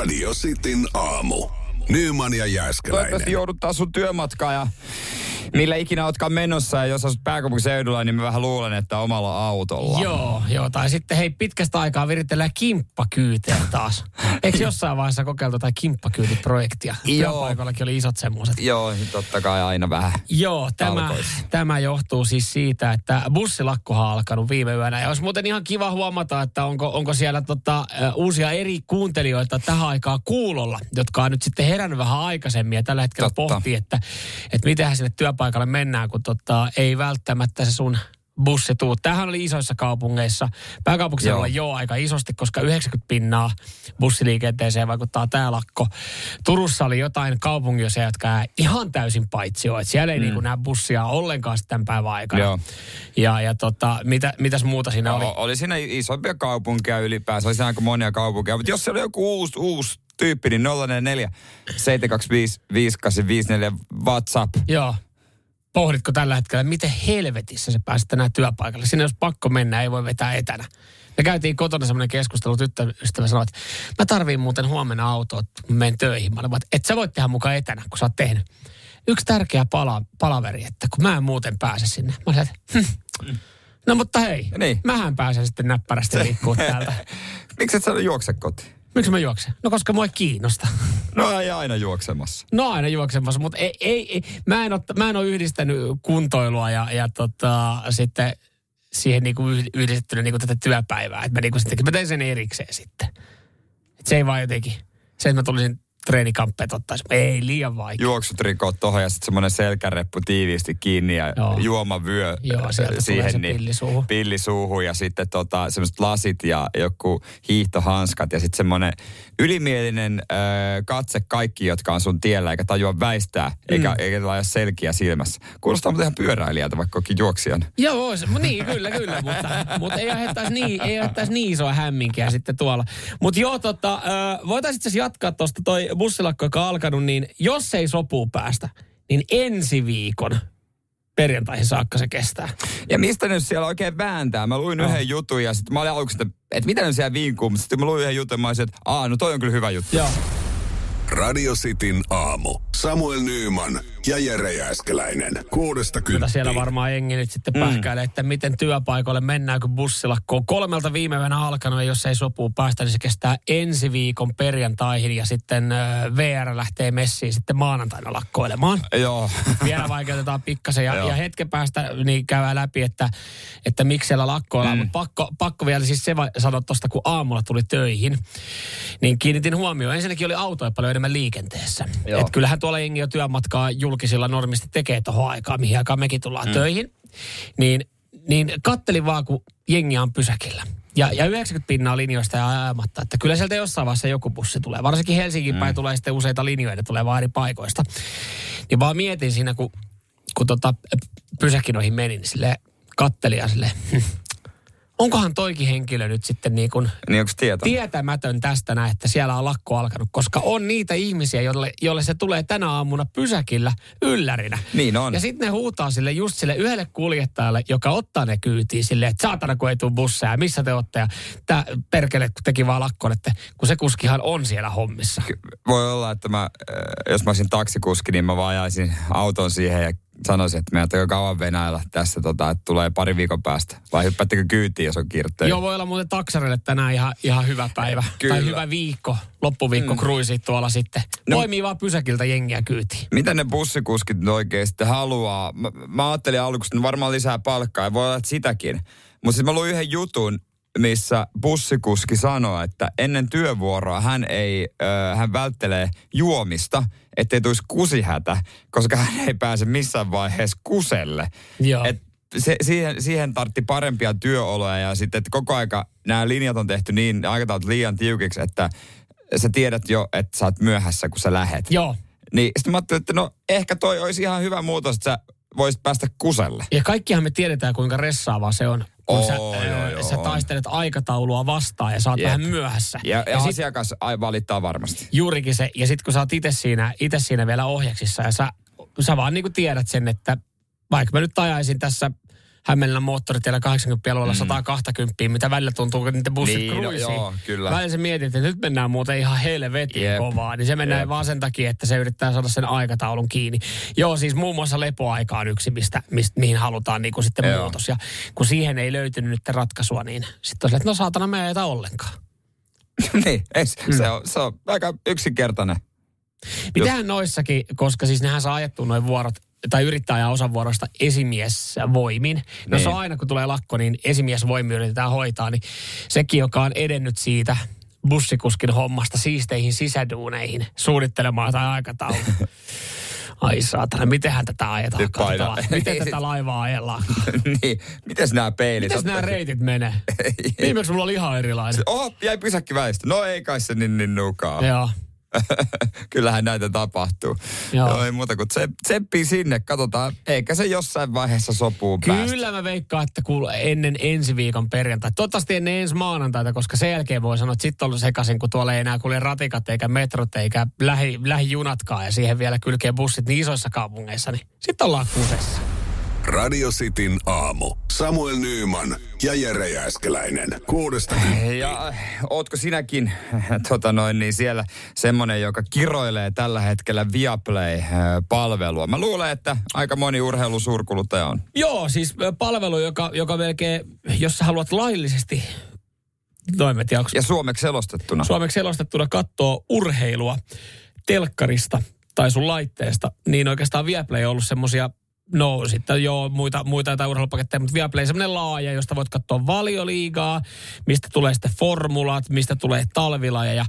Radio Cityn aamu. Nyman ja Jääskeläinen. Toivottavasti jouduttaa sun työmatkaa ja millä ikinä ootkaan menossa. Ja jos asut pääkaupunkiseudulla, niin mä vähän luulen, että omalla autolla. Joo, joo. Tai sitten hei, pitkästä aikaa viritellään kimppakyyteen taas. Eikö jossain vaiheessa kokeiltu jotain kimppakyytiprojektia? Joo. Työpaikallakin oli isot semmoiset. Joo, totta kai aina vähän. Joo, tämä, Talkoissa. tämä johtuu siis siitä, että bussilakkohan on alkanut viime yönä. Ja olisi muuten ihan kiva huomata, että onko, onko siellä tota, uusia eri kuuntelijoita tähän aikaan kuulolla, jotka on nyt sitten herännyt vähän aikaisemmin ja tällä hetkellä Totta. pohtii, että, että mitenhän sinne työpaikalle mennään, kun tota, ei välttämättä se sun bussi tuu. Tämähän oli isoissa kaupungeissa. Pääkaupunkiseudulla Joo. joo aika isosti, koska 90 pinnaa bussiliikenteeseen vaikuttaa tämä lakko. Turussa oli jotain kaupunginosia, jotka ihan täysin paitsi Et Siellä ei mm. niinku näe bussia ollenkaan sitten tämän päivän aikana. Joo. Ja, ja tota, mitä, mitäs muuta siinä oli? Oli. oli siinä isompia kaupunkeja ylipäänsä, oli siinä aika monia kaupunkeja. Mutta jos siellä oli joku uusi, uusi tyyppi, niin 044 725 5854 WhatsApp. Joo. Pohditko tällä hetkellä, miten helvetissä se pääsi tänään työpaikalle? Sinne jos pakko mennä, ei voi vetää etänä. Me käytiin kotona semmoinen keskustelu, tyttöystävä sanoi, että mä tarviin muuten huomenna autoa, että menen töihin. Mä olin, että et sä voit tehdä mukaan etänä, kun sä oot tehnyt. Yksi tärkeä pala, palaveri, että kun mä en muuten pääse sinne. Mä olin, että hm. No mutta hei, Niin. mähän pääsen sitten näppärästi liikkuu täältä. Miksi et sä juokse kotiin? Miksi mä juoksen? No koska mua ei kiinnosta. No ei aina juoksemassa. No aina juoksemassa, mutta ei, ei, ei, mä, en ole, mä en ole yhdistänyt kuntoilua ja, ja tota, sitten siihen niinku yh- yhdistettynä niinku tätä työpäivää. Että mä, niinku sitten, mä tein sen erikseen sitten. Et se ei vaan jotenkin, se että mä tulisin treenikamppeet ottaisi. Ei, liian vaikea. Juoksutrikot tohon ja sitten semmoinen selkäreppu tiiviisti kiinni ja Joo. juomavyö Joo, siihen. se niin, pilli suuhun. Pilli suuhun ja sitten tota, semmoiset lasit ja joku hiihtohanskat ja sitten semmoinen ylimielinen äh, katse kaikki, jotka on sun tiellä eikä tajua väistää eikä, Mm. eikä lailla selkiä silmässä. Kuulostaa muuten ihan pyöräilijältä, vaikka onkin juoksijan. Joo, se, niin kyllä, kyllä, mutta, mutta ei aiheuttaisi niin, ei aiheuttaisi niin isoa hämminkiä sitten tuolla. Mutta joo, tota, ö, voitaisiin jatkaa tuosta toi bussilakko, joka on alkanut, niin jos ei sopuun päästä, niin ensi viikon perjantaihin saakka se kestää. Ja mistä ne siellä oikein vääntää? Mä luin No. yhden jutun ja sitten mä olin aluksi, että, että mitä ne siellä vinkuu, mutta sitten mä luin yhden jutun ja mä olisin, että aa, no toi on kyllä hyvä juttu. Joo. Radio Cityn aamu. Samuel Nyman ja Jere Jääskeläinen. Kuudesta kymppiin. siellä varmaan jengi nyt sitten pähkäilee, että miten työpaikoille mennään, kun bussilakko on kolmelta viime yönä alkanut, ja jos ei sopuu päästä, niin se kestää ensi viikon perjantaihin, ja sitten VR lähtee messiin sitten maanantaina lakkoilemaan. Joo. vielä vaikeutetaan pikkasen. Ja, ja hetken päästä niin käydään läpi, että, että miksi siellä lakkoillaan. Mm. Mutta pakko, pakko vielä siis se sanoa tuosta, kun aamulla tuli töihin, niin kiinnitin huomioon. Ensinnäkin oli autoja paljon enemmän liikenteessä. Joo. Et kyllähän tuolla jengi jo työmatkaa julkisilla normisti tekee tuohon aikaan, mihin aikaan mekin tullaan mm. töihin. Niin, niin kattelin vaan, kun jengi on pysäkillä. Ja, ja 90 pinnaa linjoista ja ajamatta, että kyllä sieltä jossain vaiheessa joku bussi tulee. Varsinkin Helsingin päin tulee sitten useita linjoja, tulee vaan eri paikoista. Niin vaan mietin siinä, kun, kun tota pysäkinoihin menin, niin sille kattelin ja sille, hm, onkohan toikin henkilö nyt sitten niin kuin Niin tietämätön tästä näin, että siellä on lakko alkanut, koska on niitä ihmisiä, jolle, jolle se tulee tänä aamuna pysäkillä yllärinä. Niin on. Ja sitten ne huutaa sille just sille yhdelle kuljettajalle, joka ottaa ne kyytiin sille, että saatana kun ei tule busseja, missä te olette? Ja tämä perkele teki vaan lakkoon, että kun se kuskihan on siellä hommissa. Voi olla, että mä, äh, jos mä olisin taksikuski, niin mä vaan ajaisin auton siihen ja sanoisin, että meidän kauan Venäjällä tässä, tota, että tulee pari viikon päästä. Vai hyppäättekö kyytiin, jos on kirjoittu? Joo, voi olla muuten taksarille tänään ihan, ihan hyvä päivä. Kyllä. Tai hyvä viikko, loppuviikko mm. kruisi tuolla sitten. No- Poimii vaan pysäkiltä jengiä kyytiin. Mitä ne bussikuskit sitten haluaa? Mä, mä ajattelin aluksi, että varmaan lisää palkkaa ja voi olla, että sitäkin. Mutta sitten mä luin yhden jutun, missä bussikuski sanoi, että ennen työvuoroa hän ei, ö, hän välttelee juomista, ettei tulisi kusihätä, koska hän ei pääse missään vaiheessa kuselle. Joo. Et se, siihen, siihen tartti parempia työoloja ja sitten, että koko aika nämä linjat on tehty niin aikataulut liian tiukiksi, että sä tiedät jo, että sä oot myöhässä, kun sä lähet. Joo. Niin sitten mä ajattelin, että no ehkä toi olisi ihan hyvä muutos, että sä voisit päästä kuselle. Ja kaikkihan me tiedetään, kuinka ressaavaa se on. Kun Oo, sä, joo, joo, sä taistelet aikataulua vastaan ja sä oot Jep. vähän myöhässä. Ja, ja, ja sit, asiakas valittaa varmasti. juurikin se. Ja sitten kun sä oot itse siinä, siinä vielä ohjaksissa ja sä, sä vaan niin kuin tiedät sen, että vaikka mä nyt ajaisin tässä Hämeenlinnan moottoritiellä 80 alueella mm. 120, mitä välillä tuntuu, että niiden bussit Niin, no joo, kyllä. Välillä se mietit, että nyt mennään muuten ihan helvetin Jep. kovaa. Niin se mennään Jep. vaan sen takia, että se yrittää saada sen aikataulun kiinni. Joo, siis muun muassa lepoaika on yksi, mistä, mistä, mihin halutaan niin kuin sitten Joo. muutos. Ja kun siihen ei löytynyt nyt ratkaisua, niin sitten on että no saatana me ei ollenkaan. niin, ei, se, Mm. se, on, se on aika yksinkertainen. Mitähän noissakin, koska siis nehän saa ajettua noin vuorot, tai yrittää ajaa osan vuorosta esimiesvoimin. No se Niin. on aina, kun tulee lakko, niin esimiesvoimi yritetään hoitaa, niin sekin, joka on edennyt siitä bussikuskin hommasta siisteihin sisäduuneihin suunnittelemaan tai aikataulu. Ai saatana, mitenhän tätä ajetaan? Katsotaan, Miten tätä laivaa ajellaan? niin, mites nämä peilit? Mitäs nämä reitit menee? Viimeksi mulla oli ihan erilainen. Oho, jäi pysäkki väistä. No ei kai se niin, niin nukaa. Joo. Kyllähän näitä tapahtuu. Joo. Joo. ei muuta kuin tsep, tseppii sinne. Katsotaan, eikä se jossain vaiheessa päästä. Kyllä mä veikkaan, että kuul ennen ensi viikon perjantai. Toivottavasti ennen ensi maanantaita, koska sen jälkeen voi sanoa, että sitten on sekaisin, kun tuolla ei enää kulje ratikat eikä metrot eikä lähi, lähijunatkaan ja siihen vielä kylkee bussit niin isoissa kaupungeissa, niin sitten ollaan kusessa. Radio Cityn aamu. Samuel Nyyman ja Jere Jääskeläinen. Kuudesta. Ja ootko sinäkin tota noin, niin siellä semmonen, joka kiroilee tällä hetkellä Viaplay-palvelua? Mä luulen, että aika moni urheilusurkuluttaja on. Joo, siis palvelu, joka, joka melkein, jos sä haluat laillisesti, tiedä, onko Ja suomeksi selostettuna. suomeksi selostettuna katsoo urheilua telkkarista tai sun laitteesta, niin oikeastaan Viaplay on ollut semmosia No sitten joo, muita, muita jotain urheilupaketteja, mutta Viaplay semmoinen laaja, josta voit katsoa valioliigaa, mistä tulee sitten formulat, mistä tulee talvilaja. Ja,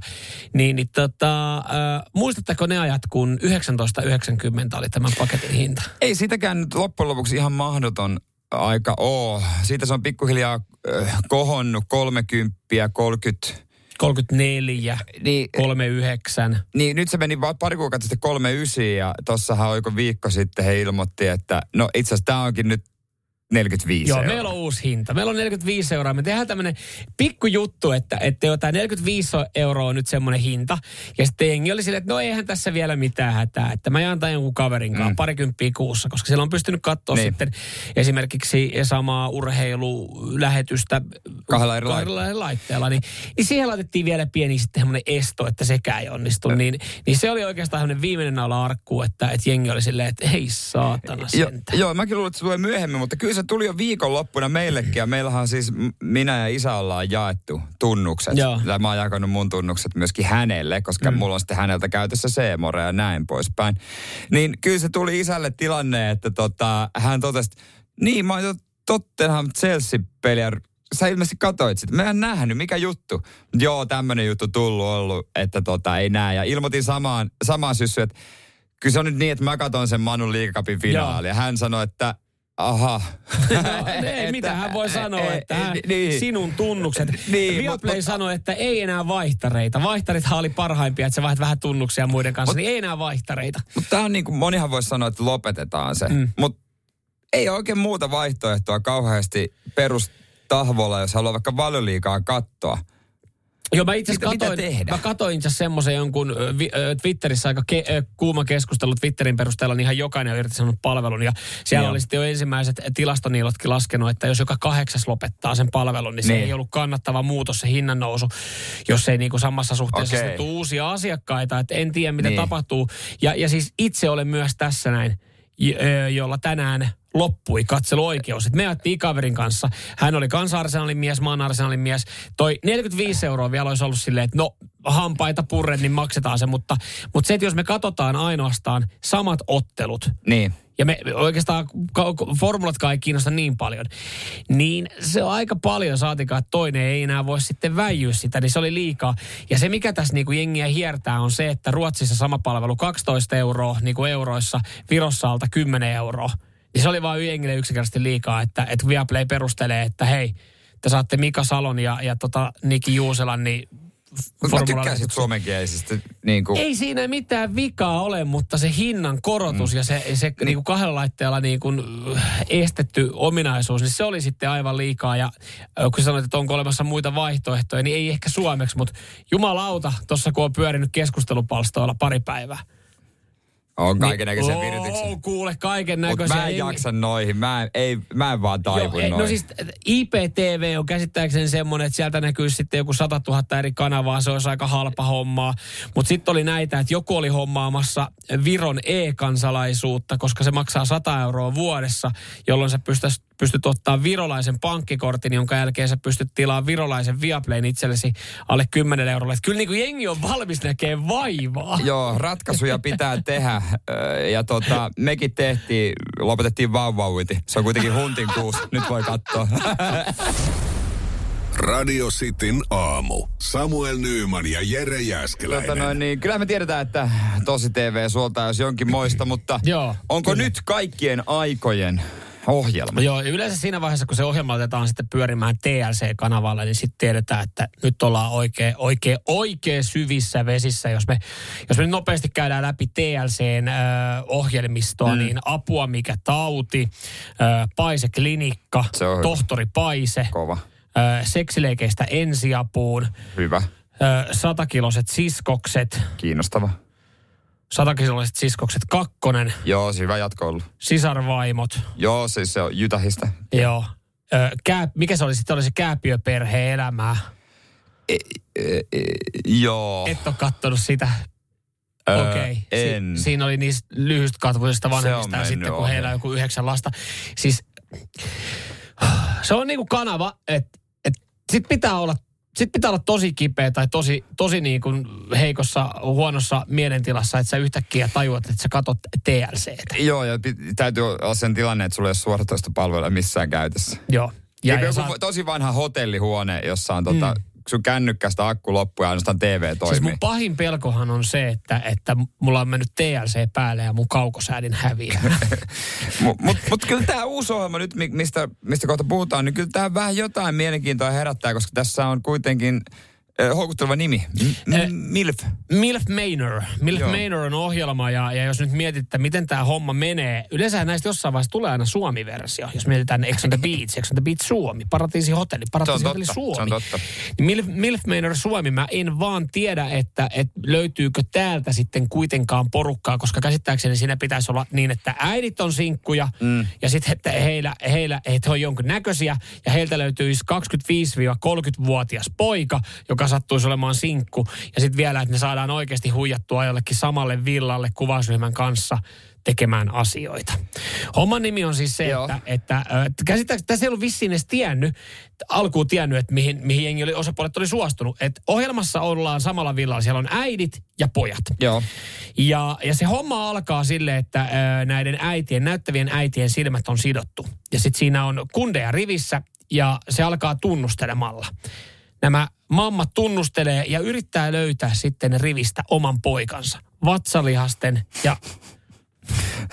niin, niin tota, äh, muistatteko ne ajat, kun 1990 oli tämän paketin hinta? Ei sitäkään nyt loppujen lopuksi ihan mahdoton aika oo. Siitä se on pikkuhiljaa äh, kohonnut 30, 30. 34, Niin, 39. niin nyt se meni vaan pari kuukautta sitten 39 ja tossahan oiko viikko sitten he ilmoitti, että no itse asiassa tämä onkin nyt 45 Joo, euroa. meillä on uusi hinta. Meillä on 45 euroa. Me tehdään tämmöinen pikkujuttu, että, että jo tämä 45 euroa on nyt semmoinen hinta. Ja sitten jengi oli silleen, että no eihän tässä vielä mitään hätää. Että mä jaan tämän jonkun kaverin kanssa mm. parikymppiä kuussa, koska siellä on pystynyt katsoa Niin. sitten esimerkiksi samaa urheilulähetystä Kahdella eri kahdella eri laitteella. Niin, niin siihen laitettiin vielä pieni sitten semmoinen esto, että sekään ei onnistu. Niin, niin se oli oikeastaan semmoinen viimeinen naula arkku, että, että jengi oli silleen, että hei saatana sentään. joo, mäkin luulen, että se tulee myöhemmin, mutta kyllä se tuli jo viikonloppuna meillekin. Ja meillähän siis minä ja isä ollaan jaettu tunnukset. Joo. Ja mä oon jakanut mun tunnukset myöskin hänelle, koska mm. mulla on sitten häneltä käytössä Seemore ja näin poispäin. Niin kyllä se tuli isälle tilanne, että tota, hän totesi, että niin mä oon Tottenham Chelsea-peliä Sä ilmeisesti katoit sitä. Mä en nähnyt, mikä juttu. Joo, tämmönen juttu tullut ollut, että tota, ei näe. Ja ilmoitin samaan, samaan syssyyn, että kyllä se on nyt niin, että mä katon sen Manun liikakapin finaali. Ja hän sanoi, että aha. ei, mitä hän voi sanoa, että hän, niin. sinun tunnukset. Niin, Viaplay mutta- sanoi, että ei enää vaihtareita. Vaihtarithan oli parhaimpia, että sä vaihdat vähän tunnuksia muiden kanssa, Mut- niin ei enää vaihtareita. Mutta on niin kuin, monihan voisi sanoa, että lopetetaan se. Mm. Mutta ei oikein muuta vaihtoehtoa kauheasti perustahvolla, jos haluaa vaikka valioliikaa katsoa. Joo, mä itse asiassa katoin, mä katoin itse semmoisen jonkun vi, Twitterissä aika ke, kuuma keskustelu Twitterin perusteella, niin ihan jokainen on irtisanonut palvelun. Ja siellä Joo. oli sitten jo ensimmäiset tilastoniilotkin laskenut, että jos joka kahdeksas lopettaa sen palvelun, niin se Niin. ei ollut kannattava muutos, se hinnan nousu, jos ei niinku samassa suhteessa okay. tule uusia asiakkaita. Että en tiedä, mitä Niin. tapahtuu. Ja, ja siis itse olen myös tässä näin, jolla tänään loppui katseluoikeus. Et me ajettiin kaverin kanssa. Hän oli Arsenalin mies, mä oon Arsenalin mies. Toi 45 euroa vielä olisi ollut silleen, että no hampaita purren, niin maksetaan se. Mutta, mutta se, että jos me katsotaan ainoastaan samat ottelut, Niin. ja me oikeastaan ka- ka- formulatkaan ei kiinnosta niin paljon, niin se on aika paljon saatikaan, että toinen ei enää voi sitten väijyä sitä, niin se oli liikaa. Ja se, mikä tässä niinku jengiä hiertää, on se, että Ruotsissa sama palvelu 12 euroa niin kuin euroissa, Virossa alta 10 euroa. Ja se oli vaan jengille yksinkertaisesti liikaa, että, että Viaplay perustelee, että hei, te saatte Mika Salon ja, ja tota Niki Juuselan, niin Mutta mä tykkään formula- sit. Niin kuin, ei siinä mitään vikaa ole, mutta se hinnan korotus mm. ja se, se niin kuin kahdella laitteella niin kuin äh, estetty ominaisuus, niin se oli sitten aivan liikaa. Ja äh, kun sanoit, että onko olemassa muita vaihtoehtoja, niin ei ehkä suomeksi, mutta jumalauta, tuossa kun on pyörinyt keskustelupalstoilla pari päivää. On kaiken näköisiä Oo, virityksiä. kuule, kaiken Mutta näköisiä. mä en jaksa noihin. Mä en, ei, mä en vaan taivu Joo, ei, noihin. no siis IPTV on käsittääkseni semmoinen, että sieltä näkyy sitten joku 100 000 eri kanavaa, se olisi aika halpa hommaa. Mutta sitten oli näitä, että joku oli hommaamassa Viron e-kansalaisuutta, koska se maksaa 100 euroa vuodessa, jolloin sä pystyt, pystyt ottaa virolaisen pankkikortin, jonka jälkeen sä pystyt tilaamaan virolaisen Viaplayn itsellesi alle 10 eurolla. Et kyllä niin kuin jengi on valmis näkee vaivaa. Joo, ratkaisuja pitää tehdä. Ja tota, mekin tehtiin, lopetettiin vauvauinti. Se on kuitenkin huntin kuusi. Nyt voi katsoa. Radio Cityn aamu. Samuel Nyyman ja Jere Jäskeläinen. tota noin, niin, kyllä me tiedetään, että tosi TV suoltaa jos jonkin moista, mutta Joo, onko kyllä. nyt kaikkien aikojen ohjelma? Joo, yleensä siinä vaiheessa, kun se ohjelma otetaan sitten pyörimään TLC-kanavalla, niin sitten tiedetään, että nyt ollaan oikein, oikein, oikein syvissä vesissä. Jos me, jos me nopeasti käydään läpi TLCn ö, ohjelmistoa, mm. niin apua mikä tauti, Paise klinikka, tohtori Paise, Kova. seksileikeistä ensiapuun, Hyvä. satakiloset siskokset, Kiinnostava. Satakiloset siskokset kakkonen, Joo, hyvä jatko ollut. sisarvaimot, Joo, siis se on Jytähistä. Joo. Ö, kää, mikä se oli sitten? Oli se kääpiöperheen elämää. E, e, joo. Et ole kattonut sitä. Öö, Okei. Okay. en. Si- siinä oli niistä lyhytkatvuisista vanhemmista ja sitten kun ohi. heillä on joku yhdeksän lasta. Siis se on niinku kanava, että et sit pitää olla sit pitää olla tosi kipeä tai tosi, tosi niin kuin heikossa, huonossa mielentilassa, että sä yhtäkkiä tajuat, että sä katot TLCtä. Joo, ja pit- täytyy olla sen tilanne, että sulla ei ole suoratoista palvelua missään käytössä. Joo. Ja, Ja, ja joku sä, tosi vanha hotellihuone, jossa on tota, mm. Sun kännykkästä akku loppu ja ainoastaan TV toimii. Siis mun pahin pelkohan on se, että, että mulla on mennyt TLC päälle ja mun kaukosäädin häviää. Mutta mut, mut kyllä tämä uusi ohjelma nyt, mi- mistä, mistä kohta puhutaan, niin kyllä tämä vähän jotain mielenkiintoa herättää, koska tässä on kuitenkin houkutteleva nimi. M- Eh, MILF. Milf Manor. Milf Joo. Manor on ohjelma ja, ja jos nyt mietitte, miten tämä homma menee. Yleensä näistä jossain vaiheessa tulee aina Suomi-versio. Jos mietitään Ex on the Beach, Ex on the Beach Suomi, Paratiisi Hotelli, Paratiisi Hotelli Suomi. se on totta. Niin Milf, Milf Manor Suomi, mä en vaan tiedä, että, että löytyykö täältä sitten kuitenkaan porukkaa, koska käsittääkseni siinä pitäisi olla niin, että äidit on sinkkuja mm. ja sitten että heillä, heillä, että he on jonkun näköisiä ja heiltä löytyisi 25-30-vuotias poika, joka sattuisi olemaan sinkku ja sitten vielä, että ne saadaan oikeasti huijattua jollekin samalle villalle kuvausryhmän kanssa tekemään asioita. Homman nimi on siis se, Joo. että, että äh, käsittääkseni tässä ei ollut vissiin edes tiennyt, alkuun tiennyt, että mihin, mihin jengi oli, osapuolet oli suostunut. Että ohjelmassa ollaan samalla villalla, siellä on äidit ja pojat. Joo. Ja, ja se homma alkaa sille, että äh, näiden äitien, näyttävien äitien silmät on sidottu. Ja sitten siinä on kundeja rivissä ja se alkaa tunnustelemalla. Nämä mammat tunnustelee ja yrittää löytää sitten rivistä oman poikansa. Vatsalihasten ja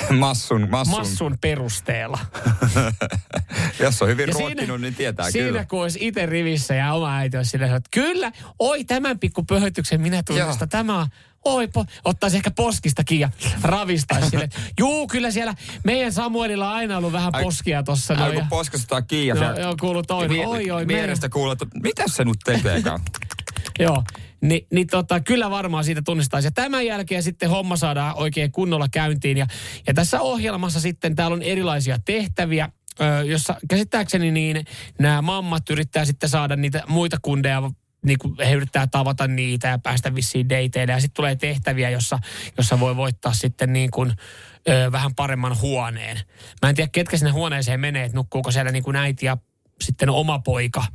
Massun, massun. massun perusteella. Jos on hyvin Ja ruokkinut, niin tietää siinä kyllä. kun olisi itse rivissä ja oma äiti olisi silleen, että kyllä, oi tämän pikku pöhötyksen minä tunnistan. Tämä oi, po, ottaisi ehkä poskistakin ja ravistaisi sille. Juu, kyllä siellä meidän Samuelilla on aina ollut vähän poskia tuossa. Ai kun poskastaa kiinni. Joo, joo, kuuluu toinen. Mie- Oi, oi, Mierestä kuuluu, että mitä se nyt tekeekään? Joo, Ni, niin tota, kyllä varmaan siitä tunnistaisi. Ja tämän jälkeen sitten homma saadaan oikein kunnolla käyntiin. Ja, ja tässä ohjelmassa sitten täällä on erilaisia tehtäviä, jossa käsittääkseni niin nämä mammat yrittää sitten saada niitä muita kundeja niin kuin he yrittää tavata niitä ja päästä vissiin dateille. Ja sitten tulee tehtäviä, jossa, jossa voi voittaa sitten niin kuin, ö, vähän paremman huoneen. Mä en tiedä, ketkä sinne huoneeseen menee, että nukkuuko siellä niin kuin äiti ja sitten oma poika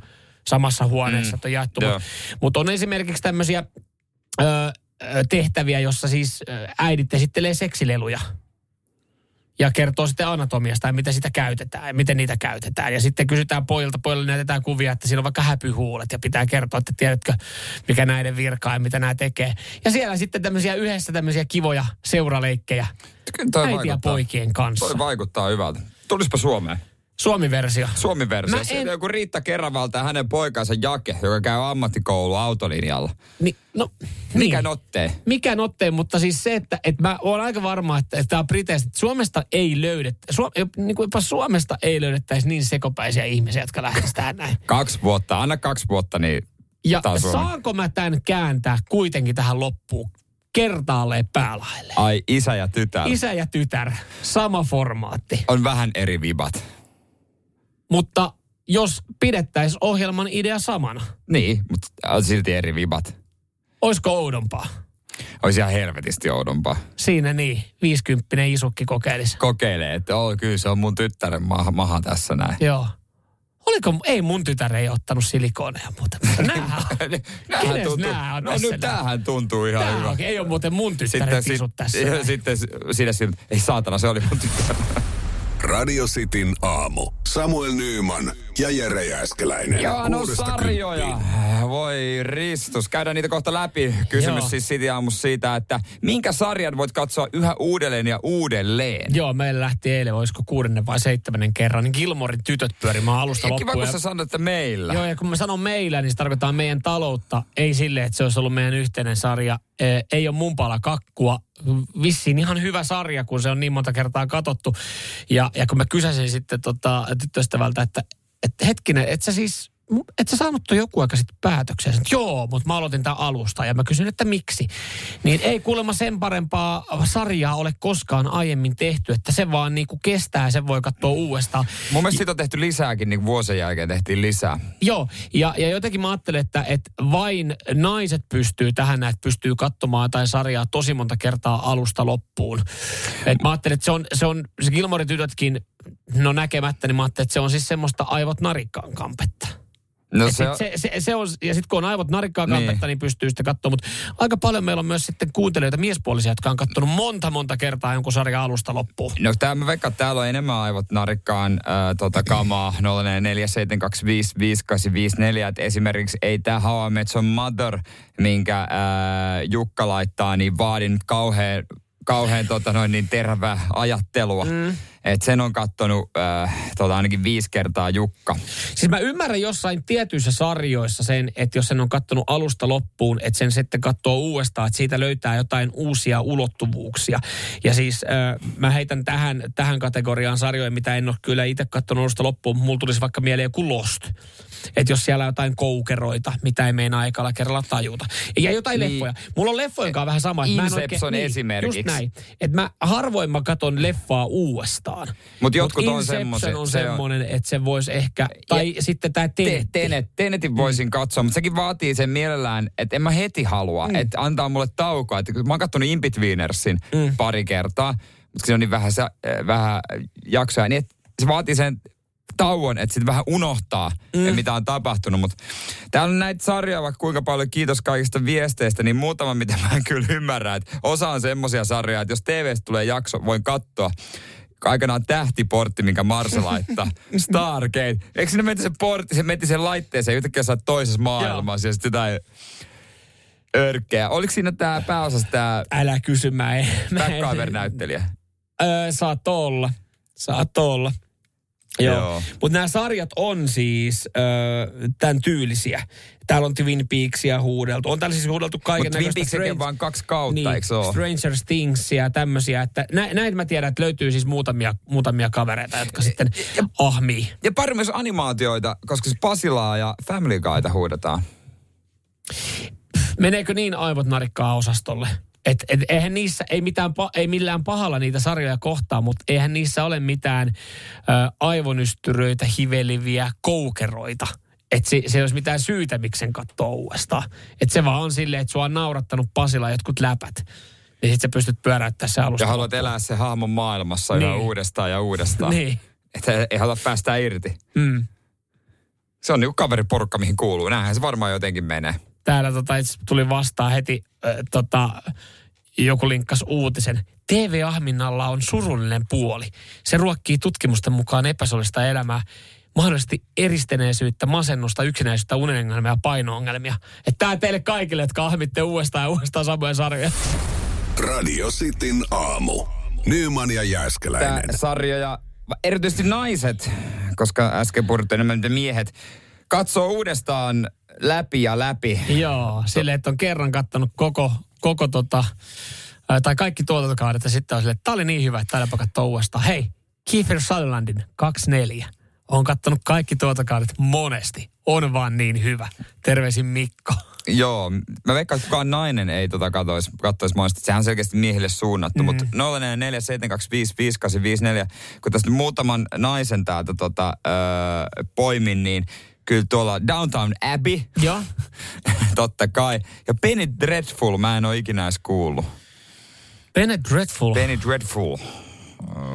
samassa huoneessa, mm. että on jaettu. Joo. Mutta mut on esimerkiksi tämmöisiä ö, tehtäviä, jossa siis äidit esittelee seksileluja. Ja kertoo sitten anatomiasta ja miten sitä käytetään ja miten niitä käytetään. Ja sitten kysytään pojilta, pojille näytetään kuvia, että siinä on vaikka häpyhuulet ja pitää kertoa, että tiedätkö, mikä näiden virkaa ja mitä nämä tekee. Ja siellä sitten tämmöisiä yhdessä tämmöisiä kivoja seuraleikkejä toi äiti ja poikien kanssa. Toi vaikuttaa hyvältä. Tulispa Suomeen. Suomi-versio. Suomi-versio. Mä en- joku Riitta Keravalta ja hänen poikansa Jake, joka käy ammattikoulu autolinjalla. Ni, no, Mikä niin. nottee? Mikä notteen, mutta siis se, että, että mä oon aika varma, että, että tämä on Briteistä, Suomesta ei löydetä, Suom, niin kuin jopa Suomesta ei löydettäisi niin sekopäisiä ihmisiä, jotka lähtisivät tähän näin. Kaksi vuotta, anna kaksi vuotta, niin Ja saanko mä tämän kääntää kuitenkin tähän loppuun kertaalleen päälaille. Ai isä ja tytär. Isä ja tytär, sama formaatti. On vähän eri vibat. Mutta jos pidettäisiin ohjelman idea samana, Niin, mutta on silti eri vibat. olisiko oudompaa? Olisi ihan helvetisti oudompaa. Siinä niin, 50 isukki kokeilisi. Kokeilee, että oh, kyllä se on mun tyttären maha, maha tässä näin. Joo. Oliko, ei mun tytär ei ottanut silikooneja muuten. Näähän on. Nämähän Kenes tuntuu, nää on no nyt nää? tämähän tuntuu ihan Tää hyvä. on, ei ole muuten mun tyttären Sitten, sit, tässä. sitten siinä sillä, ei saatana, se oli mun tyttär. Radio Cityn aamu. Samuel Nyyman ja Jere Jääskeläinen. Joo, no sarjoja. kymppiin. Voi ristus. Käydään niitä kohta läpi. Kysymys Joo. siis City aamussa siitä, että minkä sarjan voit katsoa yhä uudelleen ja uudelleen? Joo, meillä lähti eilen, olisiko kuudennen vai seitsemännen kerran, niin Gilmorin tytöt pyörimään alusta Kiva, loppuun. kun Ja- sä sanot, että meillä. Joo, ja kun mä sanon meillä, niin se tarkoittaa meidän taloutta. Ei sille, että se olisi ollut meidän yhteinen sarja. Ee, ei ole mun pala kakkua. Vissiin ihan hyvä sarja, kun se on niin monta kertaa katottu. Ja, ja kun mä kysäsin sitten tota, tyttöystävältä, että, että hetkinen, että sä siis, et sä saanut joku aika sitten päätöksen. Että Joo, mutta mä aloitin tämän alusta ja mä kysyin, että miksi. Niin ei kuulemma sen parempaa sarjaa ole koskaan aiemmin tehty, että se vaan niinku kestää ja sen voi katsoa uudestaan. Mun mielestä siitä on tehty lisääkin, niin vuosien jälkeen tehtiin lisää. Joo, ja, ja jotenkin mä ajattelen, että, että vain naiset pystyy tähän, että pystyy katsomaan jotain sarjaa tosi monta kertaa alusta loppuun. Et mä ajattelen, että se on, se on, se Gilmorin tytötkin, no näkemättä, niin mä ajattelen, että se on siis semmoista aivot narikkaan kampetta. No Et se, sit se, se, se on, ja sitten kun on aivot narikkaan Niin. kampetta, niin. pystyy sitten katsomaan. Mutta aika paljon meillä on myös sitten kuuntelijoita miespuolisia, jotka on katsonut monta monta kertaa jonkun sarjan alusta loppuun. No tää mä veikkaan, että täällä on enemmän aivot narikkaan äh, tota kamaa 0447255854. Et esimerkiksi ei tää How I Met Your Mother, minkä äh, Jukka laittaa, niin vaadi nyt kauhean, kauhean tota noin, niin terävää ajattelua. Mm. Et sen on kattonut äh, tota ainakin viisi kertaa Jukka. Siis mä ymmärrän jossain tietyissä sarjoissa sen, että jos sen on kattonut alusta loppuun, että sen sitten katsoo uudestaan, että siitä löytää jotain uusia ulottuvuuksia. Ja siis äh, mä heitän tähän, tähän kategoriaan sarjoja, mitä en ole kyllä itse katsonut alusta loppuun. Mulla tulisi vaikka mieleen joku Lost. Että jos siellä on jotain koukeroita, mitä ei meinaa ekalla kerralla tajuta. Ja jotain Niin. leffoja. Mulla on leffojen kanssa vähän sama. Inception oikein- esimerkiksi. Just näin. Että mä harvoin mä katon leffaa uudestaan. Mut jotkut on Inception semmosia- on se on- semmoinen, että se voisi ehkä... Tai ja, sitten tämä Te, Tenetti. tenet, tenetin voisin katsoa, mutta sekin vaatii sen mielellään, että en mä heti halua, mm. että antaa mulle taukoa. Että mä oon kattonut Inbetweenersin mm. pari kertaa, mutta se on niin vähän, äh, vähän jaksoja, niin et se vaatii sen tauon, että sitten vähän unohtaa, mm. mitä on tapahtunut. Mutta täällä on näitä sarjoja vaikka kuinka paljon, kiitos kaikista viesteistä, niin muutama, mitä mä en kyllä ymmärrä. Että osa on semmoisia sarjoja, että jos TVstä tulee jakso, voin katsoa aikanaan tähtiportti, minkä Marsa laittaa. Stargate. Eikö sinne meni se portti, se meni sen laitteeseen, yhtäkkiä sä toisessa maailmassa ja sitten jotain örkkejä. Oliko siinä tää pääosassa tää Älä kysy, mä en. MacGyver-näyttelijä? Öö, saat olla. Saat olla. Joo. Joo. Mutta nämä sarjat on siis öö, tämän tyylisiä. Täällä on Twin Peaksia huudeltu. On täällä siis huudeltu kaiken Mutta Twin Peaksekin on vaan kaksi kautta, niin, eikö ole? Stranger Thingsia ja tämmöisiä. Että nä, näitä mä tiedän, että löytyy siis muutamia, muutamia kavereita, jotka sitten ahmii. Ja pari myös animaatioita, koska se Pasilaa ja Family Guyta huudetaan. Meneekö niin aivot narikkaa osastolle? Et, et, eihän niissä, ei, mitään, ei millään pahalla niitä sarjoja kohtaa, mutta eihän niissä ole mitään ö, aivonystyröitä, hiveliviä, koukeroita. Että se, se ei olisi mitään syytä, miksi sen katsoo uudestaan. Että se vaan on silleen, että sua on naurattanut Pasilla jotkut läpät. Niin sit sä pystyt pyöräyttämään se alusta. Ja haluat elää se hahmon maailmassa Niin. yhä uudestaan ja uudestaan. Niin. Että ei halua päästä irti. Mm. Se on niinku kaveriporukka, mihin kuuluu. Näinhän se varmaan jotenkin menee. Täällä tota, itse tuli vastaan heti äh, tota, joku linkkas uutisen. TV-ahminnalla on surullinen puoli. Se ruokkii tutkimusten mukaan epäsolista elämää, mahdollisesti eristeneisyyttä, masennusta, yksinäisyyttä, unenongelmia ja paino-ongelmia. Että tää teille kaikille, jotka ahmitte uudestaan ja uudestaan samoja sarjoja. Radio Cityn aamu. Nyman ja Tää Jääskeläinen. sarja ja erityisesti naiset, koska äsken puhuttiin miehet, katsoo uudestaan läpi ja läpi. Joo, silleen, että on kerran kattanut koko, koko tota, tai kaikki tuotantokaudet ja sitten on silleen, että tää oli niin hyvä, että täällä katsoa uudestaan. Hei, Kiefer Sutherlandin 24. on kattonut kaikki tuotokaudet monesti. On vaan niin hyvä. Terveisin Mikko. Joo, mä veikkaan, että kukaan nainen ei tota kattoisi, kattoisi monesti. Sehän on selkeästi miehille suunnattu, mm. mutta 0447255854, kun tästä muutaman naisen täältä tota, öö, poimin, niin kyllä tuolla Downtown Abbey, Joo. totta kai. Ja Penny Dreadful, mä en ole ikinä edes kuullut. Penny Dreadful. Penny Dreadful.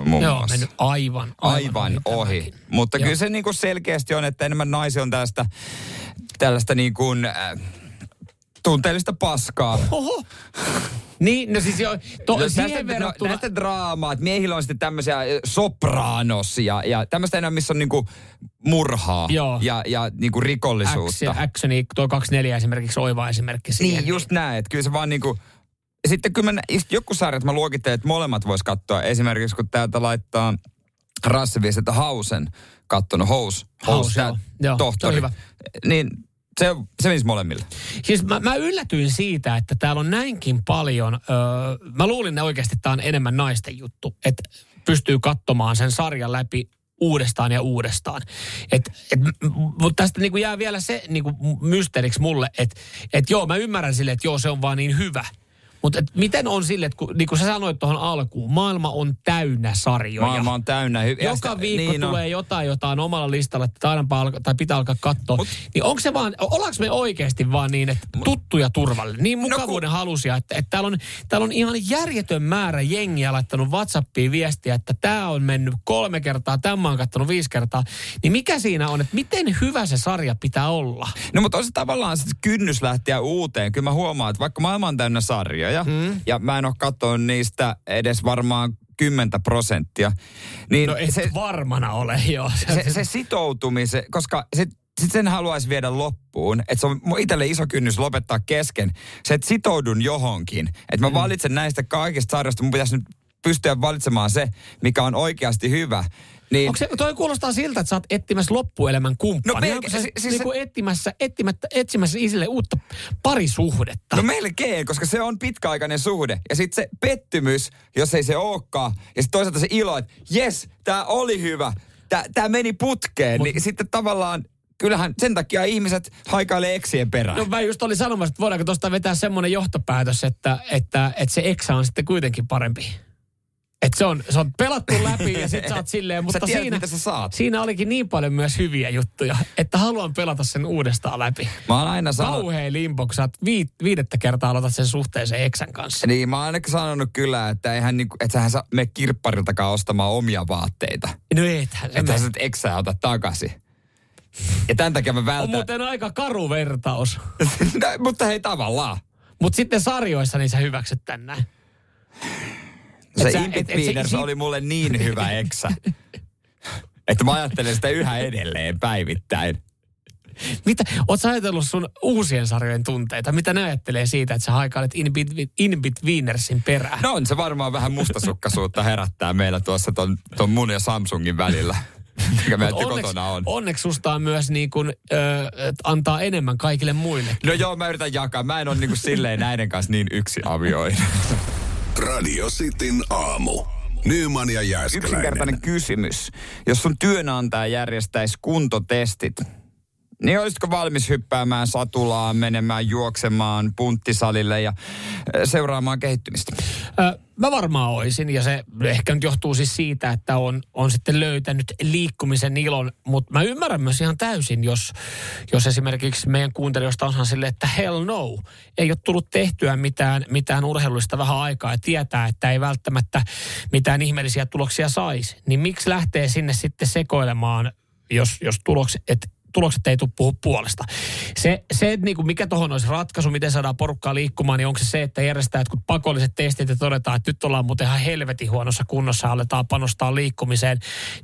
Muun Joo, muassa. mennyt aivan, aivan, aivan ohi. tämäkin. Mutta Joo. kyllä se niin kuin selkeästi on, että enemmän naisia on tällaista, tällaista niin kuin, äh, tunteellista paskaa. Oho. Niin, no siis jo, to, No, siihen tästä, verrattuna... no, näistä draamaa, että miehillä on sitten tämmöisiä sopranos ja, ja tämmöistä enää, missä on niinku murhaa Joo. ja, ja niinku rikollisuutta. Action, actioni, tuo 24 esimerkiksi oiva esimerkki siihen. Niin, just näin. Että kyllä se vaan niinku... Sitten kyllä mä, joku sarjat mä luokittelen, että molemmat vois katsoa. Esimerkiksi kun täältä laittaa Rassiviesti, että Hausen kattonut, Hous, House, tää joo. Joo, tohtori. se on hyvä. Niin se, se menisi molemmille. Siis mä, mä yllätyin siitä, että täällä on näinkin paljon, öö, mä luulin ne oikeasti, että tämä on enemmän naisten juttu, että pystyy katsomaan sen sarjan läpi uudestaan ja uudestaan. Et, et, mutta tästä niinku jää vielä se niinku mysteeriksi mulle, että et joo, mä ymmärrän sille, että joo, se on vaan niin hyvä. Mutta miten on sille, että kun, niin kuin sä sanoit tuohon alkuun, maailma on täynnä sarjoja. Maailma on täynnä. Hy- Joka sitä- viikko niin on. tulee jotain, jota on omalla listalla, että aina alka, tai pitää alkaa katsoa. Mut, niin onko se vaan, ollaanko me oikeasti vaan niin, että tuttu ja turvallinen, niin mukavuuden no, halusia, että, että täällä, on, täällä on ihan järjetön määrä jengiä laittanut WhatsAppiin viestiä, että tämä on mennyt kolme kertaa, tämä on kattonut viisi kertaa. Niin mikä siinä on, että miten hyvä se sarja pitää olla? No mutta on se tavallaan se kynnys lähteä uuteen. Kyllä mä huomaan, että vaikka maailma on täynnä sarjoja, mm. ja mä en ole katsonut niistä edes varmaan 10 prosenttia, niin No et se, varmana ole, joo. se, se sitoutumisen, koska se, sit sen haluaisi viedä loppuun, että se on itselle iso kynnys lopettaa kesken. Se, että sitoudun johonkin, että mä mm. valitsen näistä kaikista sarjoista, mun pitäisi nyt pystyä valitsemaan se, mikä on oikeasti hyvä. Niin, Onko se, toi kuulostaa siltä, että sä oot etsimässä loppuelämän kumppania. No melkein, se, si- siis niin kuin etsimässä, etsimättä, etsimässä isille uutta parisuhdetta? No melkein, koska se on pitkäaikainen suhde. Ja sitten se pettymys, jos ei se olekaan. Ja sitten toisaalta se ilo, että jes, tämä oli hyvä. Tämä meni putkeen. Mut- niin sitten tavallaan, kyllähän sen takia ihmiset haikailee eksien perään. No mä just olin sanomassa, että voidaanko tuosta vetää semmoinen johtopäätös, että, että, että se eksä on sitten kuitenkin parempi. Että se on, se on pelattu läpi ja sit sä oot silleen, mutta tiedät, siinä, mitä sä saat. siinä olikin niin paljon myös hyviä juttuja, että haluan pelata sen uudestaan läpi. Mä oon aina sanonut, Kauhea limbo, kun sä oot vii, viidettä kertaa aloitat sen suhteeseen eksän kanssa. niin mä oon aina sanonut kyllä, että eihän niinku, että sähän saa mene kirppariltakaan ostamaan omia vaatteita. No ethän mene. sä et eksää ota takaisin. Ja tämän takia mä On vältän. muuten aika karu vertaus. No, mutta hei tavallaan. Mutta sitten sarjoissa niin sä hyväksyt tän näin. Se se- Betweeners si- oli mulle niin hyvä eksä. että mä ajattelen sitä yhä edelleen päivittäin. Mitä, oot ajatellut sun uusien sarjojen tunteita? Mitä ne ajattelee siitä, että sä haikailet In, Betwe- in Betweenersin perään? No on se varmaan vähän mustasukkaisuutta herättää meillä tuossa ton, ton mun ja Samsungin välillä. Mikä meillä Mut kotona on. onneksi susta on myös niin kuin, ö, antaa enemmän kaikille muille. No joo, mä yritän jakaa. Mä en ole niinku silleen näiden kanssa niin yksi avioina. Radio Cityn aamu. Nyman ja Jääskeläinen. Yksinkertainen kysymys. Jos sun työnantaja järjestäisi kuntotestit, niin olisitko valmis hyppäämään satulaan, menemään juoksemaan punttisalille ja ö, seuraamaan kehittymistä? Ö, mä varmaan oisin, ja se ehkä nyt johtuu siis siitä, että on, on sitten löytänyt liikkumisen ilon, mutta mä ymmärrän myös ihan täysin, jos, jos esimerkiksi meidän kuuntelijoista on sille, että hell no, ei ole tullut tehtyä mitään, mitään urheilullista vähän aikaa ja tietää, että ei välttämättä mitään ihmeellisiä tuloksia saisi, niin miksi lähtee sinne sitten sekoilemaan, jos, jos tulokset, et, tulokset ei tule puhu puolesta. Se, se että niinku mikä tuohon olisi ratkaisu, miten saadaan porukkaa liikkumaan, niin onko se se, että järjestetään jotkut pakolliset testit ja todetaan, että nyt ollaan muuten ihan helvetin huonossa kunnossa ja aletaan panostaa liikkumiseen.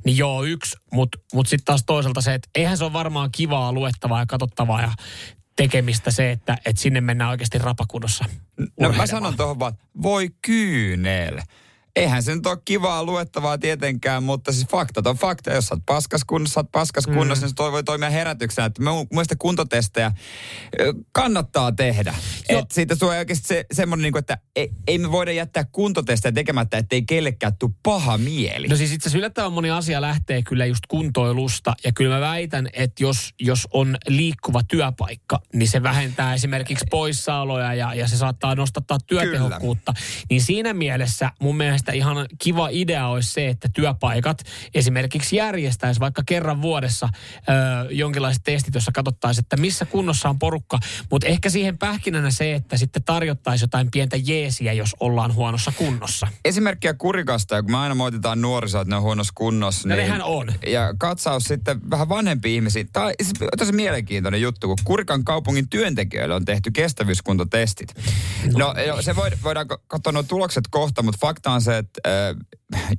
Niin joo, yksi, mutta mut sitten taas toisaalta se, että eihän se ole varmaan kivaa luettavaa ja katsottavaa ja tekemistä se, että, että sinne mennään oikeasti rapakunnossa. No mä sanon tuohon vaan, voi kyynel. Eihän se nyt ole kivaa luettavaa tietenkään, mutta siis faktat on fakta. Jos sä oot paskas kunnossa, sä oot paskas mm. niin se toi voi toimia herätyksenä. Että mielestä kuntotestejä kannattaa tehdä. Et siitä tulee oikeasti se, semmoinen, niin kuin, että ei, ei me voida jättää kuntotestejä tekemättä, ettei kellekään tule paha mieli. No siis itse asiassa yllättävän moni asia lähtee kyllä just kuntoilusta. Ja kyllä mä väitän, että jos, jos on liikkuva työpaikka, niin se vähentää esimerkiksi poissaoloja ja, ja se saattaa nostattaa työtehokkuutta. Kyllä. Niin siinä mielessä mun mielestä ihan kiva idea olisi se, että työpaikat esimerkiksi järjestäisi vaikka kerran vuodessa ö, jonkinlaiset testit, jossa katsottaisiin, että missä kunnossa on porukka. Mutta ehkä siihen pähkinänä se, että sitten tarjottaisiin jotain pientä jeesiä, jos ollaan huonossa kunnossa. Esimerkkiä kurikasta, kun me aina moititaan nuorisoa, että ne on huonossa kunnossa. No niin, nehän on. Ja katsaus sitten vähän vanhempi ihmisiä. Tämä on tosi mielenkiintoinen juttu, kun Kurikan kaupungin työntekijöille on tehty kestävyyskuntotestit. No, no se voi, voidaan katsoa nuo tulokset kohta, mutta fakta on se, äh,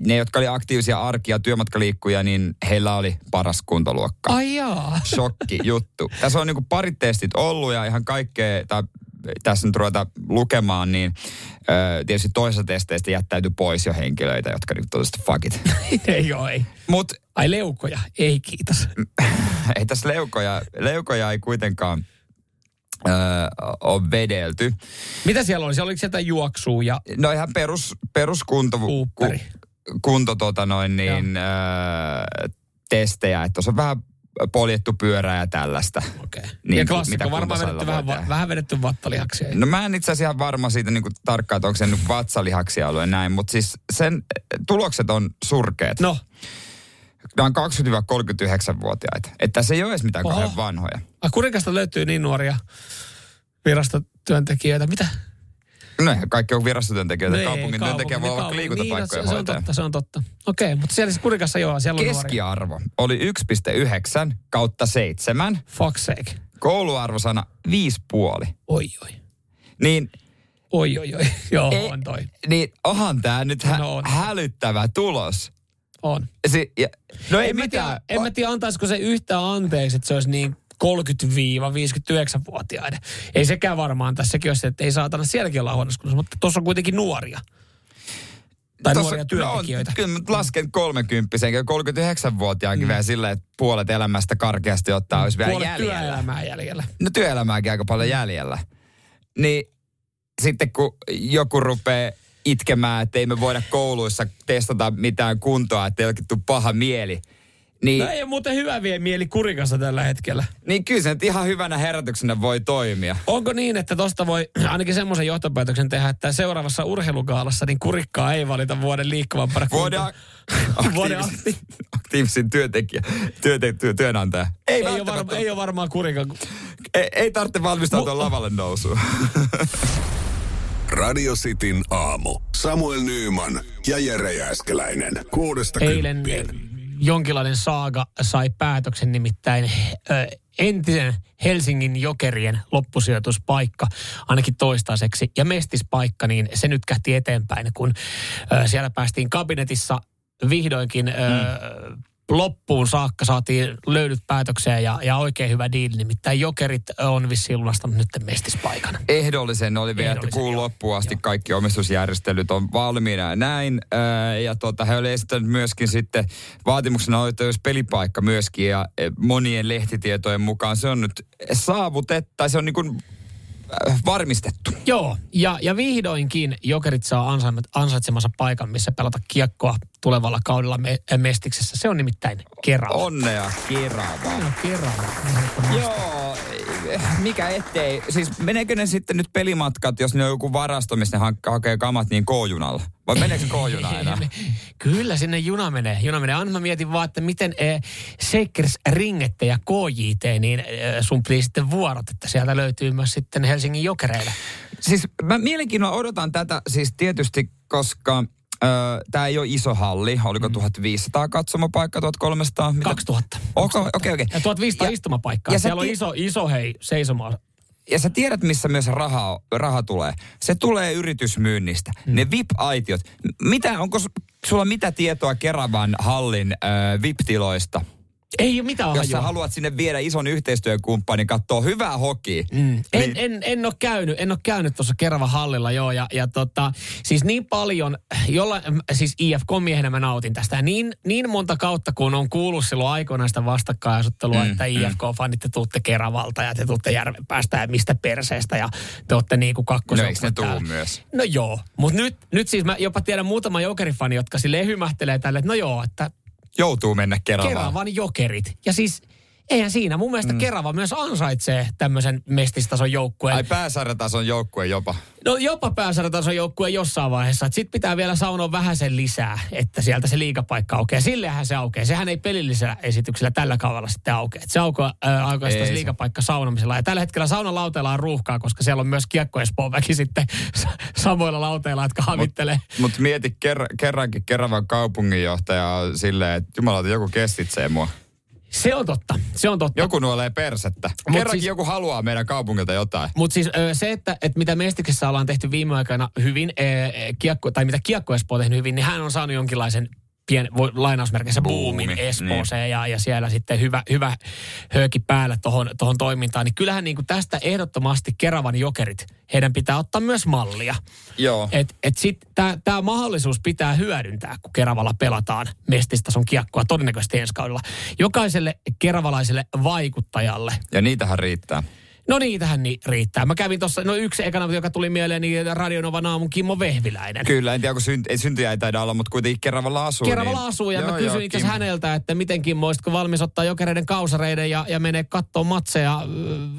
ne, jotka oli aktiivisia arkia, työmatkaliikkuja, niin heillä oli paras kuntoluokka. Ai jaa. Shokki juttu. Tässä on niinku parit testit ollut ja ihan kaikkea, tai tässä nyt ruveta lukemaan, niin ö, tietysti toisessa testeistä jättäytyi pois jo henkilöitä, jotka nyt totesivat fuck it. ei ole, ei. Mut, Ai leukoja, ei kiitos. ei tässä leukoja, leukoja ei kuitenkaan öö, on vedelty. Mitä siellä oli? Siellä oliko sieltä juoksua ja... No ihan perus, peruskunto... Ku, kunto tota noin niin, öö, testejä. Että tuossa on vähän poljettu pyörää ja tällaista. Okei. Okay. Niin, ja klassikko, varmaan vedetty vähän, va- vähän vedetty vattalihaksia. No mä en itse asiassa ihan varma siitä niin tarkkaan, että onko se nyt vatsalihaksia ollut ja näin, mutta siis sen tulokset on surkeat. No. Nämä on 20-39-vuotiaita. Että se ei ole edes mitään Oho. kauhean vanhoja. A, kurikasta löytyy niin nuoria virastotyöntekijöitä. Mitä? No kaikki on virastotyöntekijöitä. Nee, kaupungin työntekijä voi olla liikuntapaikkoja niin, no, se, se on totta, se on totta. Okei, okay, mutta siellä siis kurikassa joo, siellä on Keskiarvo nuoria. oli 1,9 kautta 7. Fuck sake. Kouluarvosana 5,5. Oi oi. Niin Oi, oi, oi. Joo, ei, on toi. Niin onhan tämä nyt hä- no on. hälyttävä tulos. On. Si- ja, no ei en mitään. Mä tiedä, en mä tiedä, antaisiko se yhtään anteeksi, että se olisi niin 30-59-vuotiaiden. Ei sekään varmaan tässäkin ole että ei saatana sielläkin olla huonossa kunnossa, mutta tuossa on kuitenkin nuoria. Tai Tossa, nuoria työntekijöitä. No, kyllä lasken 30 39-vuotiaankin mm. vielä silleen, että puolet elämästä karkeasti ottaa olisi vielä puolet jäljellä. työelämää jäljellä. No työelämääkin aika paljon jäljellä. Niin sitten kun joku rupeaa itkemään, että ei me voida kouluissa testata mitään kuntoa, että ei tule paha mieli – niin, no ei ole muuten hyvä vie mieli kurikassa tällä hetkellä. Niin kyllä se nyt ihan hyvänä herätyksenä voi toimia. Onko niin, että tosta voi ainakin semmoisen johtopäätöksen tehdä, että seuraavassa urheilukaalassa niin kurikkaa ei valita vuoden liikkuvan vuoden aktiivisin, aktiivisin työntekijä, työnte, työ, työnantaja. Ei, ei, ole, varma, ei ole varmaan kurika. Ei, ei tarvitse valmistautua Mu- lavalle nousuun. Radio Cityn aamu. Samuel Nyyman ja Jere Jääskeläinen. Kuudesta Eilen kymppiin jonkinlainen saaga sai päätöksen, nimittäin ö, entisen Helsingin jokerien loppusijoituspaikka, ainakin toistaiseksi, ja mestispaikka, niin se nyt kähti eteenpäin, kun ö, siellä päästiin kabinetissa vihdoinkin ö, mm loppuun saakka saatiin löydyt päätökseen ja, ja oikein hyvä diili. Nimittäin Jokerit on vissiin lunastanut nyt mestispaikan. Ehdollisen oli vielä, että kuun loppuun asti joo. kaikki omistusjärjestelyt on valmiina ja näin. ja tota, he olivat esittäneet myöskin sitten vaatimuksena oli, että jos pelipaikka myöskin ja monien lehtitietojen mukaan se on nyt saavutettu, tai se on niin kuin Äh, varmistettu. Joo, ja, ja vihdoinkin Jokerit saa ansaitsemansa paikan, missä pelata kiekkoa tulevalla kaudella me, äh, Mestiksessä. Se on nimittäin Kerava. Onnea Kerava. Onnea Kerava. Joo, mikä ettei. Siis meneekö ne sitten nyt pelimatkat, jos ne on joku varasto, missä ne ha- hakee kamat niin K-junalla? Vai meneekö K-juna enää? Kyllä sinne juna menee. Juna menee. Aina mä mietin vaan, että miten eh, Shakers Ringette ja KJT, niin eh, sun sitten vuorot, että sieltä löytyy myös sitten Helsingin jokereille. Siis mä mielenkiinnolla odotan tätä siis tietysti, koska Tämä ei ole iso halli. Oliko 1500 mm. katsomapaikkaa, 1300? Mitä? 2000. Okei, okei. Okay, okay. Ja 1500 ja, istumapaikkaa. Ja Siellä on iso, iso hei, seisomaa. Ja sä tiedät, missä myös raha, raha tulee. Se tulee yritysmyynnistä. Mm. Ne VIP-aitiot. Mitä, onko sulla mitä tietoa Keravan hallin äh, VIP-tiloista? Ei ole mitään Jos sä hajua. haluat sinne viedä ison yhteistyökumppanin katsoa hyvää hokia. Mm. En, Niin- en, en ole käynyt, en ole käynyt tuossa Keravan hallilla joo ja, ja tota, siis niin paljon, jolla, siis IFK-miehenä mä nautin tästä ja niin, niin monta kautta kun on kuullut silloin aikoinaan sitä vastakkainasettelua, Mm, että mm. IFK-fanit te tuutte Keravalta ja te tuutte Järvenpäästä ja mistä perseestä ja te olette niinku No kakkosen. eikö ne tuu myös? No joo, mutta nyt, nyt siis mä jopa tiedän muutama jokerifani, jotka sille hymähtelee tälle, että no joo, että Joutuu mennä Keravaan. Keravan jokerit. Ja siis eihän siinä. Mun mielestä mm. Kerava myös ansaitsee tämmöisen mestistason joukkueen. Ai pääsarjatason joukkue jopa. No jopa pääsarjatason joukkue jossain vaiheessa. Sitten pitää vielä saunoa vähän sen lisää, että sieltä se liikapaikka aukeaa. Sillehän se aukeaa. Sehän ei pelillisellä esityksellä tällä kaudella sitten aukea. Et Se aukeaa, äh, aukeaa se. liikapaikka saunomisella. Ja tällä hetkellä saunan lauteella on ruuhkaa, koska siellä on myös kiekko väki sitten samoilla lauteilla, jotka havittelee. Mutta mieti ker- kerrankin Keravan kaupunginjohtaja silleen, että jumalauta joku kestitsee mua. Se on totta. Se on totta. Joku nuolee persettä. Mut Kerrankin siis- joku haluaa meidän kaupungilta jotain. Mutta siis se, että, että mitä Mestiksessä ollaan tehty viime aikoina hyvin, ö, kiekko, tai mitä Kiekko Espoo on tehnyt hyvin, niin hän on saanut jonkinlaisen pien, voi, lainausmerkeissä Buumi, boomin Espooseen ja, ja siellä sitten hyvä, hyvä hööki päällä tuohon tohon toimintaan. Niin kyllähän niin kuin tästä ehdottomasti Keravan jokerit, heidän pitää ottaa myös mallia. Joo. Et, et sit tämä mahdollisuus pitää hyödyntää, kun Keravalla pelataan mestistason kiekkoa todennäköisesti ensi kaudella. Jokaiselle keravalaiselle vaikuttajalle Ja niitähän riittää. No niitähän niin riittää. Mä kävin tuossa, no yksi ekana, joka tuli mieleen, niin Radionovan aamun Kimmo Vehviläinen. Kyllä, en tiedä, kun synt- ei syntyjä ei taida olla, mutta kuitenkin Keravalla asuu. Keravalla niin... asuu ja Joo, mä kysyin itse häneltä, että miten Kimmo, olisitko valmis ottaa jokereiden kausareiden ja, ja menee katsoa matseja, äh,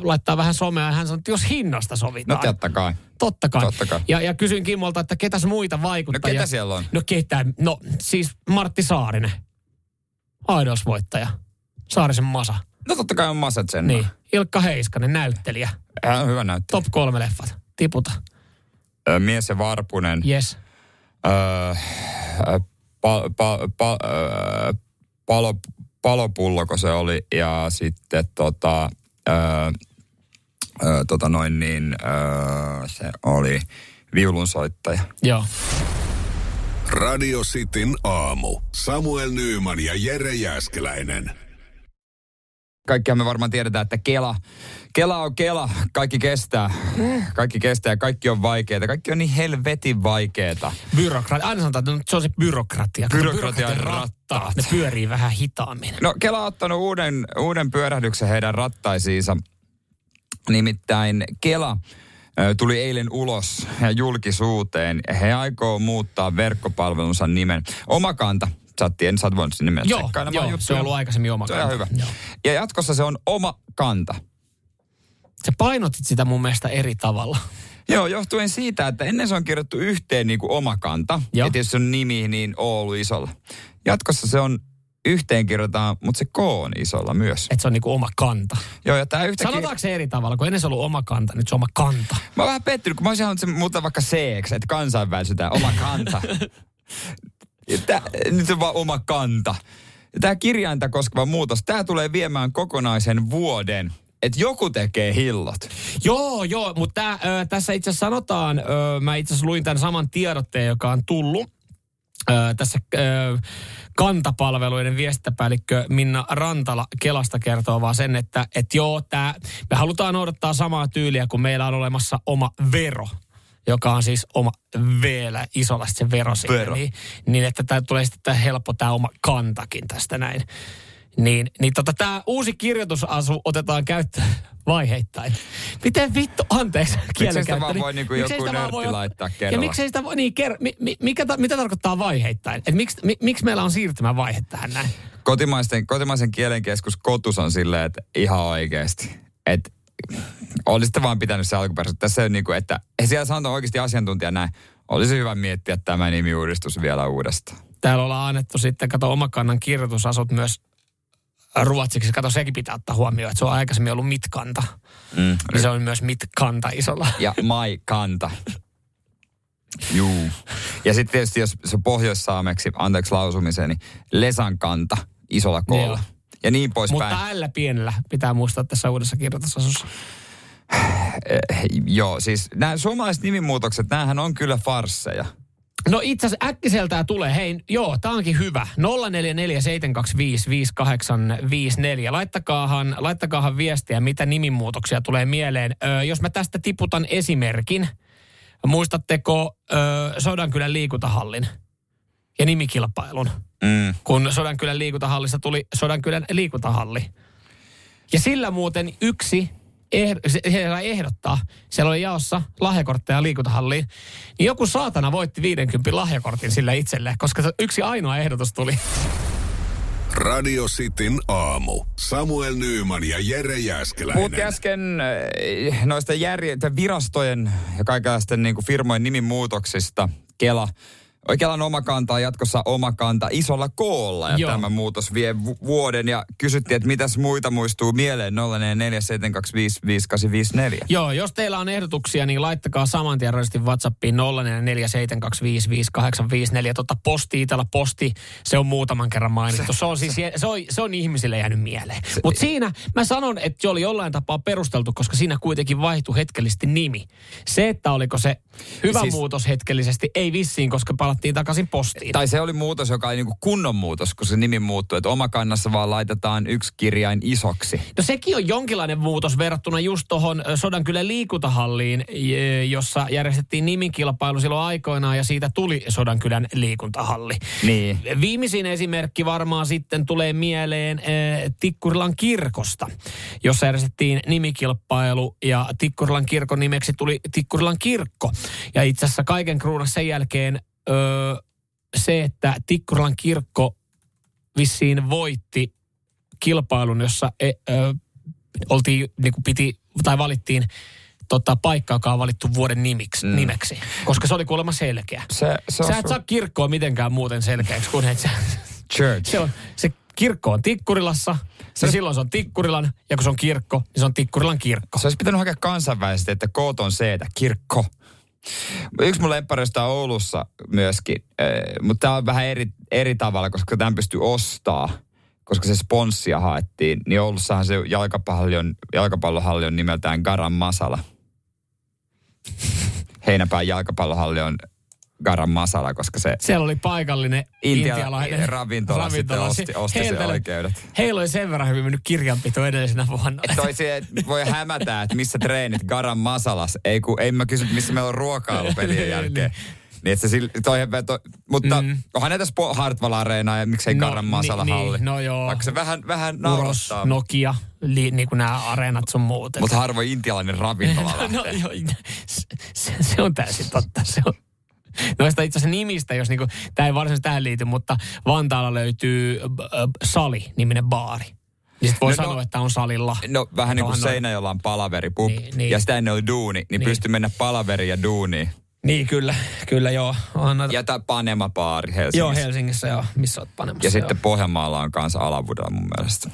laittaa vähän somea. Ja hän sanoi, että jos hinnasta No sovitaan. totta kai. Totta kai. Totta kai. Ja, ja kysyin Kimmolta, että ketäs muita vaikuttajia. No ketä siellä on? No ketä? No siis Martti Saarinen. Aidousvoittaja. Saarisen Masa. No totta kai on Masat sen. Niin. Ilkka Heiskanen, näyttelijä. Hän on hyvä näyttää. Top kolme leffat. Tiputa. Ö, Mies ja Varpunen. Yes. Öö, pa, pa, pa, öö, palo, palopulloko se oli ja sitten tota, öö, öö, tota noin niin, öö, se oli viulunsoittaja. Joo. Radio Cityn aamu. Samuel Nyyman ja Jere Jäskeläinen. Kaikkihan me varmaan tiedetään, että Kela, Kela on Kela, kaikki kestää. Kaikki kestää ja kaikki on vaikeaa. Kaikki on niin helvetin vaikeeta. Byrokratia. Aina sanotaan, että se on se byrokratia. Byrokratian rattaat. Ne pyörii vähän hitaammin. No Kela on ottanut uuden, uuden pyörähdyksen heidän rattaisiinsa. Nimittäin Kela tuli eilen ulos ja julkisuuteen. He aikoo muuttaa verkkopalvelunsa nimen. Omakanta. Oot, tien, sä oot voinut sinne mennä Joo, joo se juttuja. on ollut aikaisemmin oma Se on ihan hyvä. Joo. Ja jatkossa se on oma kanta. Sä painotit sitä mun mielestä eri tavalla. Joo, johtuen siitä, että ennen se on kirjoittu yhteen niin kuin oma kanta. Joo. Ja tietysti se on nimi, niin O ollut isolla. Jatkossa se on yhteen kirjoitetaan, mutta se K on isolla myös. Että se on niinku oma kanta. Joo, ja tää yhtäkkiä... Sanotaanko se eri tavalla, kun ennen se on ollut oma kanta, nyt se on oma kanta. Mä oon vähän pettynyt, kun mä olisin halunnut sen muuttaa vaikka c että kansainvälisytään, oma kanta. Tää, nyt on vaan oma kanta. Tämä kirjainta koskeva muutos, tämä tulee viemään kokonaisen vuoden. Että joku tekee hillot. Joo, joo, mutta tässä itse asiassa sanotaan, ö, mä itse asiassa luin tämän saman tiedotteen, joka on tullut. Ö, tässä ö, kantapalveluiden viestintäpäällikkö Minna Rantala Kelasta kertoo vaan sen, että et joo, tää, me halutaan noudattaa samaa tyyliä, kun meillä on olemassa oma vero joka on siis oma vielä isolla se vero Vero. Niin, niin, että tämä tulee sitten tää helppo tämä oma kantakin tästä näin. Niin, niin tota, tämä uusi kirjoitusasu otetaan käyttöön vaiheittain. Miten vittu, anteeksi sitä kielenkäyttö, vaan niin voi niinku miksei joku sitä nörtti voi- laittaa Ja kerralla? miksei sitä voi, niin, ker, mi, mi, mikä, ta- mitä tarkoittaa vaiheittain? Et miksi, mi, miksi meillä on siirtymävaihe tähän näin? Kotimaisten, kotimaisen kielenkeskus Kotus on silleen, että ihan oikeasti. Että olisitte vaan pitänyt se alkuperäisen. Tässä on niin kuin, että siellä sanotaan oikeasti asiantuntija näin. Olisi hyvä miettiä tämä nimiuudistus vielä uudestaan. Täällä ollaan annettu sitten, kato omakannan kirjoitusasut myös ruotsiksi. Kato, sekin pitää ottaa huomioon, että se on aikaisemmin ollut mitkanta. Mm. Niin se on myös mitkanta isolla. Ja mai kanta. Juu. Ja sitten tietysti, jos se pohjoissaameksi, anteeksi lausumisen, niin lesan kanta isolla koolla. Joo. Ja niin poispäin. Mutta ällä pienellä pitää muistaa tässä uudessa kirjoitusasussa. Eh, joo, siis nämä suomalaiset nimimuutokset, näähän on kyllä farsseja. No itse asiassa äkkiseltään tulee, hei, joo, tää onkin hyvä. 0447255854. Laittakaahan, laittakaahan viestiä, mitä nimimuutoksia tulee mieleen. Ö, jos mä tästä tiputan esimerkin, muistatteko ö, Sodankylän liikuntahallin ja nimikilpailun? Mm. kun Sodankylän liikuntahallissa tuli Sodankylän liikuntahalli. Ja sillä muuten yksi eh- sai ehdottaa, siellä oli jaossa lahjakortteja liikuntahalliin, niin joku saatana voitti 50 lahjakortin sillä itselle, koska se yksi ainoa ehdotus tuli. Radio Cityn aamu. Samuel Nyyman ja Jere Jäskeläinen. Puhuttiin äsken äh, noista järje- virastojen ja kaikenlaisten niin firmojen nimimuutoksista. Kela Oikealla oma kanta on jatkossa oma kanta isolla koolla ja Joo. tämä muutos vie vu- vuoden ja kysyttiin, että mitäs muita muistuu mieleen 0447255854. Joo, jos teillä on ehdotuksia, niin laittakaa saman tien WhatsAppiin 0447255854. Totta posti, Itellä posti, se on muutaman kerran mainittu. Se on, siis, se on, se on ihmisille jäänyt mieleen. Mutta siinä mä sanon, että se oli jollain tapaa perusteltu, koska siinä kuitenkin vaihtui hetkellisesti nimi. Se, että oliko se hyvä Siis- muutos hetkellisesti, ei vissiin, koska palattiin takaisin postiin. Tai se oli muutos, joka oli niinku kunnon muutos, kun se nimi muuttui. Että oma kannassa vaan laitetaan yksi kirjain isoksi. No sekin on jonkinlainen muutos verrattuna just tuohon Sodankylän liikuntahalliin, jossa järjestettiin nimikilpailu silloin aikoinaan ja siitä tuli Sodankylän liikuntahalli. Niin. Viimeisin esimerkki varmaan sitten tulee mieleen Tikkurilan kirkosta, jossa järjestettiin nimikilpailu ja Tikkurilan kirkon nimeksi tuli Tikkurilan kirkko. Ja itse asiassa kaiken kruunas sen jälkeen ö, se, että Tikkurilan kirkko vissiin voitti kilpailun, jossa e, ö, oltiin, niin kuin piti, tai valittiin tota, paikka, joka on valittu vuoden nimiksi, mm. nimeksi, koska se oli kuulemma selkeä. Se, se Sä et saa kirkkoa mitenkään muuten selkeäksi, kun et sä, church. se, on, se kirkko on Tikkurilassa, se ja silloin se on Tikkurilan, ja kun se on kirkko, niin se on Tikkurilan kirkko. Se olisi pitänyt hakea kansainvälisesti, että koot on C, kirkko. Yksi mun lemppareista on Oulussa myöskin, eh, mutta tämä on vähän eri, eri tavalla, koska tämän pystyy ostaa, koska se sponssia haettiin. Niin Oulussahan se jalkapallohalli on, jalkapallohalli on nimeltään Garan Masala. Heinäpään jalkapallohalli on Garan Masala, koska se Siellä oli paikallinen Intia- intialainen ravintola sitten osti- osti Heiltä- oikeudet. Heillä oli sen verran hyvin mennyt kirjanpito edellisenä vuonna. Et toi se, että voi hämätä, että missä treenit Garan Masalas. Ei, kun, ei mä kysy, missä meillä on ruokailu pelien jälkeen. Niin, että se, sil- toi, toi, mutta mm. onhan näitä Spo- Hartwall Areenaa ja miksei No, Garan Masala ni- halli. niin, no joo. Vaikka se vähän, vähän Uros, naurattaa. Nokia, li, niin kuin nämä areenat sun muut. Mutta harvoin intialainen ravintola no, joo, se, se, se, on täysin totta. Se on. Noista itse asiassa nimistä, jos niinku, tämä ei varsinaisesti tähän liity, mutta Vantaalla löytyy äh, Sali-niminen baari. Niin sit voi No, no, no- sanoa, että on salilla. No vähän niin kuin Onhan noin- Seinäjoella on palaveri, pup, Niin, niin. ja sitä ennen oli duuni, niin, niin. Pystyi mennä palaveriin ja duuniin. Niin, kyllä, kyllä joo. Noita, Ja tämä Panema-baari Helsingissä. joo, Helsingissä joo, missä oot panemassa. ja sitten joo. Pohjanmaalla on kanssa Alavudella mun mielestä.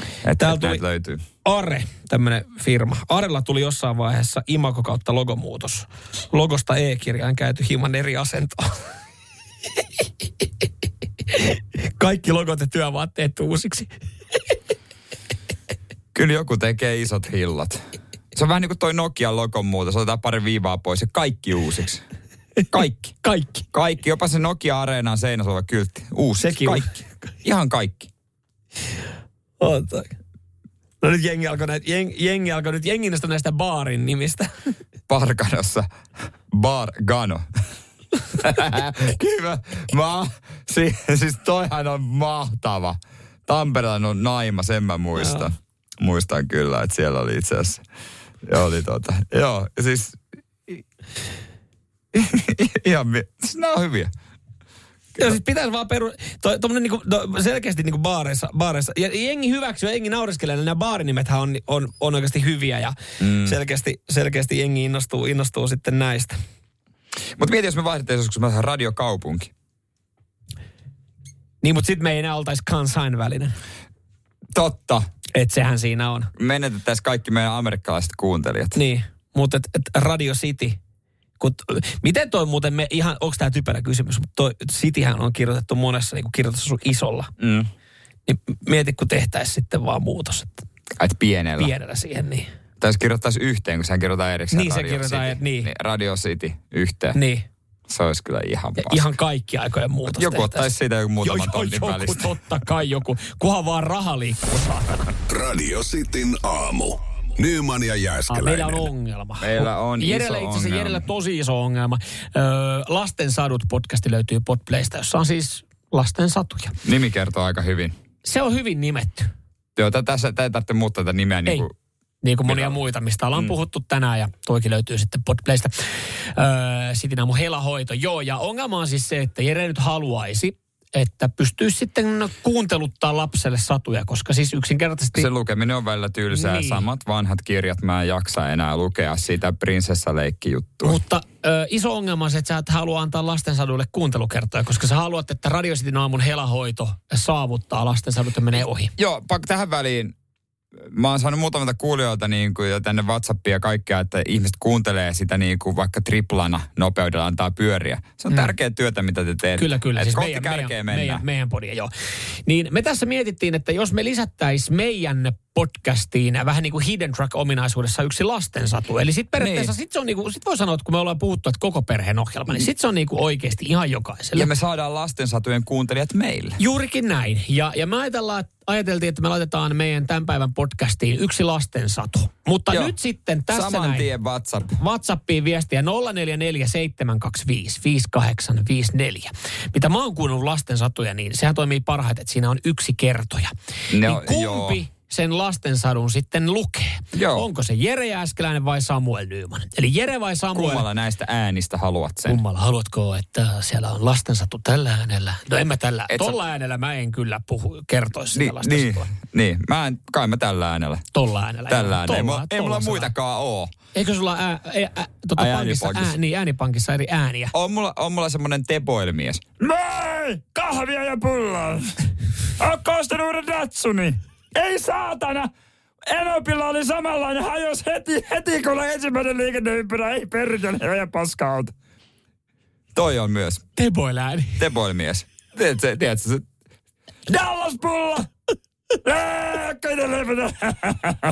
Että Täällä et tuli- löytyy. Are, tämmöinen firma. Arella tuli jossain vaiheessa imago kautta logomuutos. Logosta E-kirjaan käyty hieman eri asentoon. Kaikki logot ja työvaatteet uusiksi. Kyllä joku tekee isot hillat. Se on vähän niin kuin toi Nokian logon muutos. Otetaan pari viivaa pois ja kaikki uusiksi. Kaikki. Kaikki. Kaikki. Jopa se Nokia Areenan seinässä oleva kyltti. Uusi. Sekin kaikki. Ihan kaikki. Ota. No nyt jengi alkoi, näitä, jeng, jengi alkoi nyt jengistä näistä baarin nimistä. Parkanossa. Bar Gano. Kyllä. Mä, si, siis toihan on mahtava. Tampereella on naima, sen mä muistan. Muistan kyllä, että siellä oli itse asiassa. Oli tota, joo, siis ihan, siis nämä on hyviä. Joo, siis pitäisi vaan peru... To, tommonen niinku, no, selkeästi niinku baareissa, baareissa. Ja jengi hyväksyy ja jengi naureskelee. Nämä baarinimethän on, on, on oikeasti hyviä ja mm. selkeästi, selkeästi jengi innostuu, innostuu sitten näistä. Mutta mieti, jos me vaihdettaisiin joskus me oltaisiin radiokaupunki. Niin, mutta sitten me ei enää oltaisi kansainvälinen. Totta. Että sehän siinä on. Menetettäisiin kaikki meidän amerikkalaiset kuuntelijat. Niin, mutta et, et Radio City. Kun, miten toi muuten, me ihan, onko tämä typerä kysymys, mutta toi Cityhän on kirjoitettu monessa niin kirjoitus isolla. Mm. Niin mieti, kun tehtäisiin sitten vaan muutos, että Et pienellä. pienellä siihen, niin. Tai jos kirjoittaisi yhteen, kun sehän kirjoitetaan erikseen Niin, se Radio kirjoitetaan, City. et niin. Radio City yhteen. Niin. Se olisi kyllä ihan paska. ihan kaikki aikojen muutos Joku ottaisi siitä joku muutaman Joo, joo, tonnin joku, välistä. totta kai joku. Kunhan vaan raha liikkuu, saatana. Radio Cityn aamu. Nyman ja Ah, Jääskeläinen. meillä on ongelma. Meillä on Jerellä iso itse asiassa. Jerellä tosi iso ongelma. Öö, lasten sadut podcasti löytyy Podplaysta, jossa on siis lasten satuja. Nimi kertoo aika hyvin. Se on hyvin nimetty. Joo, tä- tässä tä- ei tarvitse muuttaa tätä nimeä. Niin kuin, Niin kuin monia muita, mistä ollaan mm. puhuttu tänään ja toikin löytyy sitten Podplaysta. Öö, sitten aamu helahoito. Joo, ja ongelma on siis se, että Jere nyt haluaisi, että pystyisi sitten kuunteluttaa lapselle satuja, koska siis yksinkertaisesti... se lukeminen on välillä tylsää. Niin. Niin. Samat vanhat kirjat, mä en jaksa enää lukea sitä prinsessaleikki-juttua. Mutta ö, iso ongelma on se, että sä et halua antaa lastensaduille kuuntelukertoja, koska sä haluat, että Radio Cityn aamun helahoito saavuttaa lastensadut ja menee ohi. Joo, pakko tähän väliin. Mä oon saanut muutamilta kuulijoilta niin kuin jo tänne Whatsappia ja kaikkea, että ihmiset kuuntelee sitä niin kuin vaikka triplana nopeudella antaa pyöriä. Se on mm. tärkeä työtä, mitä te teette. Kyllä, kyllä. Et Siis kohti meidän, meidän, meidän, meidän podia, joo. Niin me tässä mietittiin, että jos me lisättäisiin meidän podcastiin vähän niin kuin hidden track ominaisuudessa yksi lastensatu. Eli sitten periaatteessa, Niin. sit se on niin kuin, sit voi sanoa, että kun me ollaan puhuttu, että koko perheen ohjelma, niin sitten se on niin kuin oikeasti ihan jokaiselle. Ja me saadaan lastensatujen kuuntelijat meille. Juurikin näin. Ja, ja me ajatellaan, ajateltiin, että me laitetaan meidän tämän päivän podcastiin yksi lastensatu. Mutta Joo. nyt sitten tässä Saman näin. tien WhatsApp. WhatsAppiin viestiä 0447255854. Mitä mä oon kuunnellut lasten satuja, niin sehän toimii parhaiten, että siinä on yksi kertoja. Ne niin kumpi joo. Sen lastensadun sitten lukee? Joo. Onko se Jere Jääskeläinen vai Samuel Nyyman? Eli Jere vai Samuel? Kummalla näistä äänistä haluat sen? Kummalla haluatko, että siellä on lastensatu tällä äänellä? No en mä tällä. Et sä- Tolla äänellä mä en kyllä puhu, kertoisi sitä Niin, niin, lastensatua. niin. Mä en, kai mä tällä äänellä. Tolla äänellä. Tällä äänellä. Ei, Tolla- mulla- ei mulla tollasella. muitakaan oo. Eikö sulla ää, ää, ää, tota Ai, pankissa, äänipankissa. ää, niin, äänipankissa eri ääniä? On mulla, on mulla semmonen tepoilmies. Moi! Kahvia ja pullaa. Ootko ostanut uuden Datsuni? Ei saatana! Enopilla oli samanlainen hajos heti, heti kun oli ensimmäinen liikenneympyrä. Ei perkele, ja paska auto. Toi on myös Teboilääni. tepoilmies. Tiedätkö, tiedätkö se? Dallas pulla!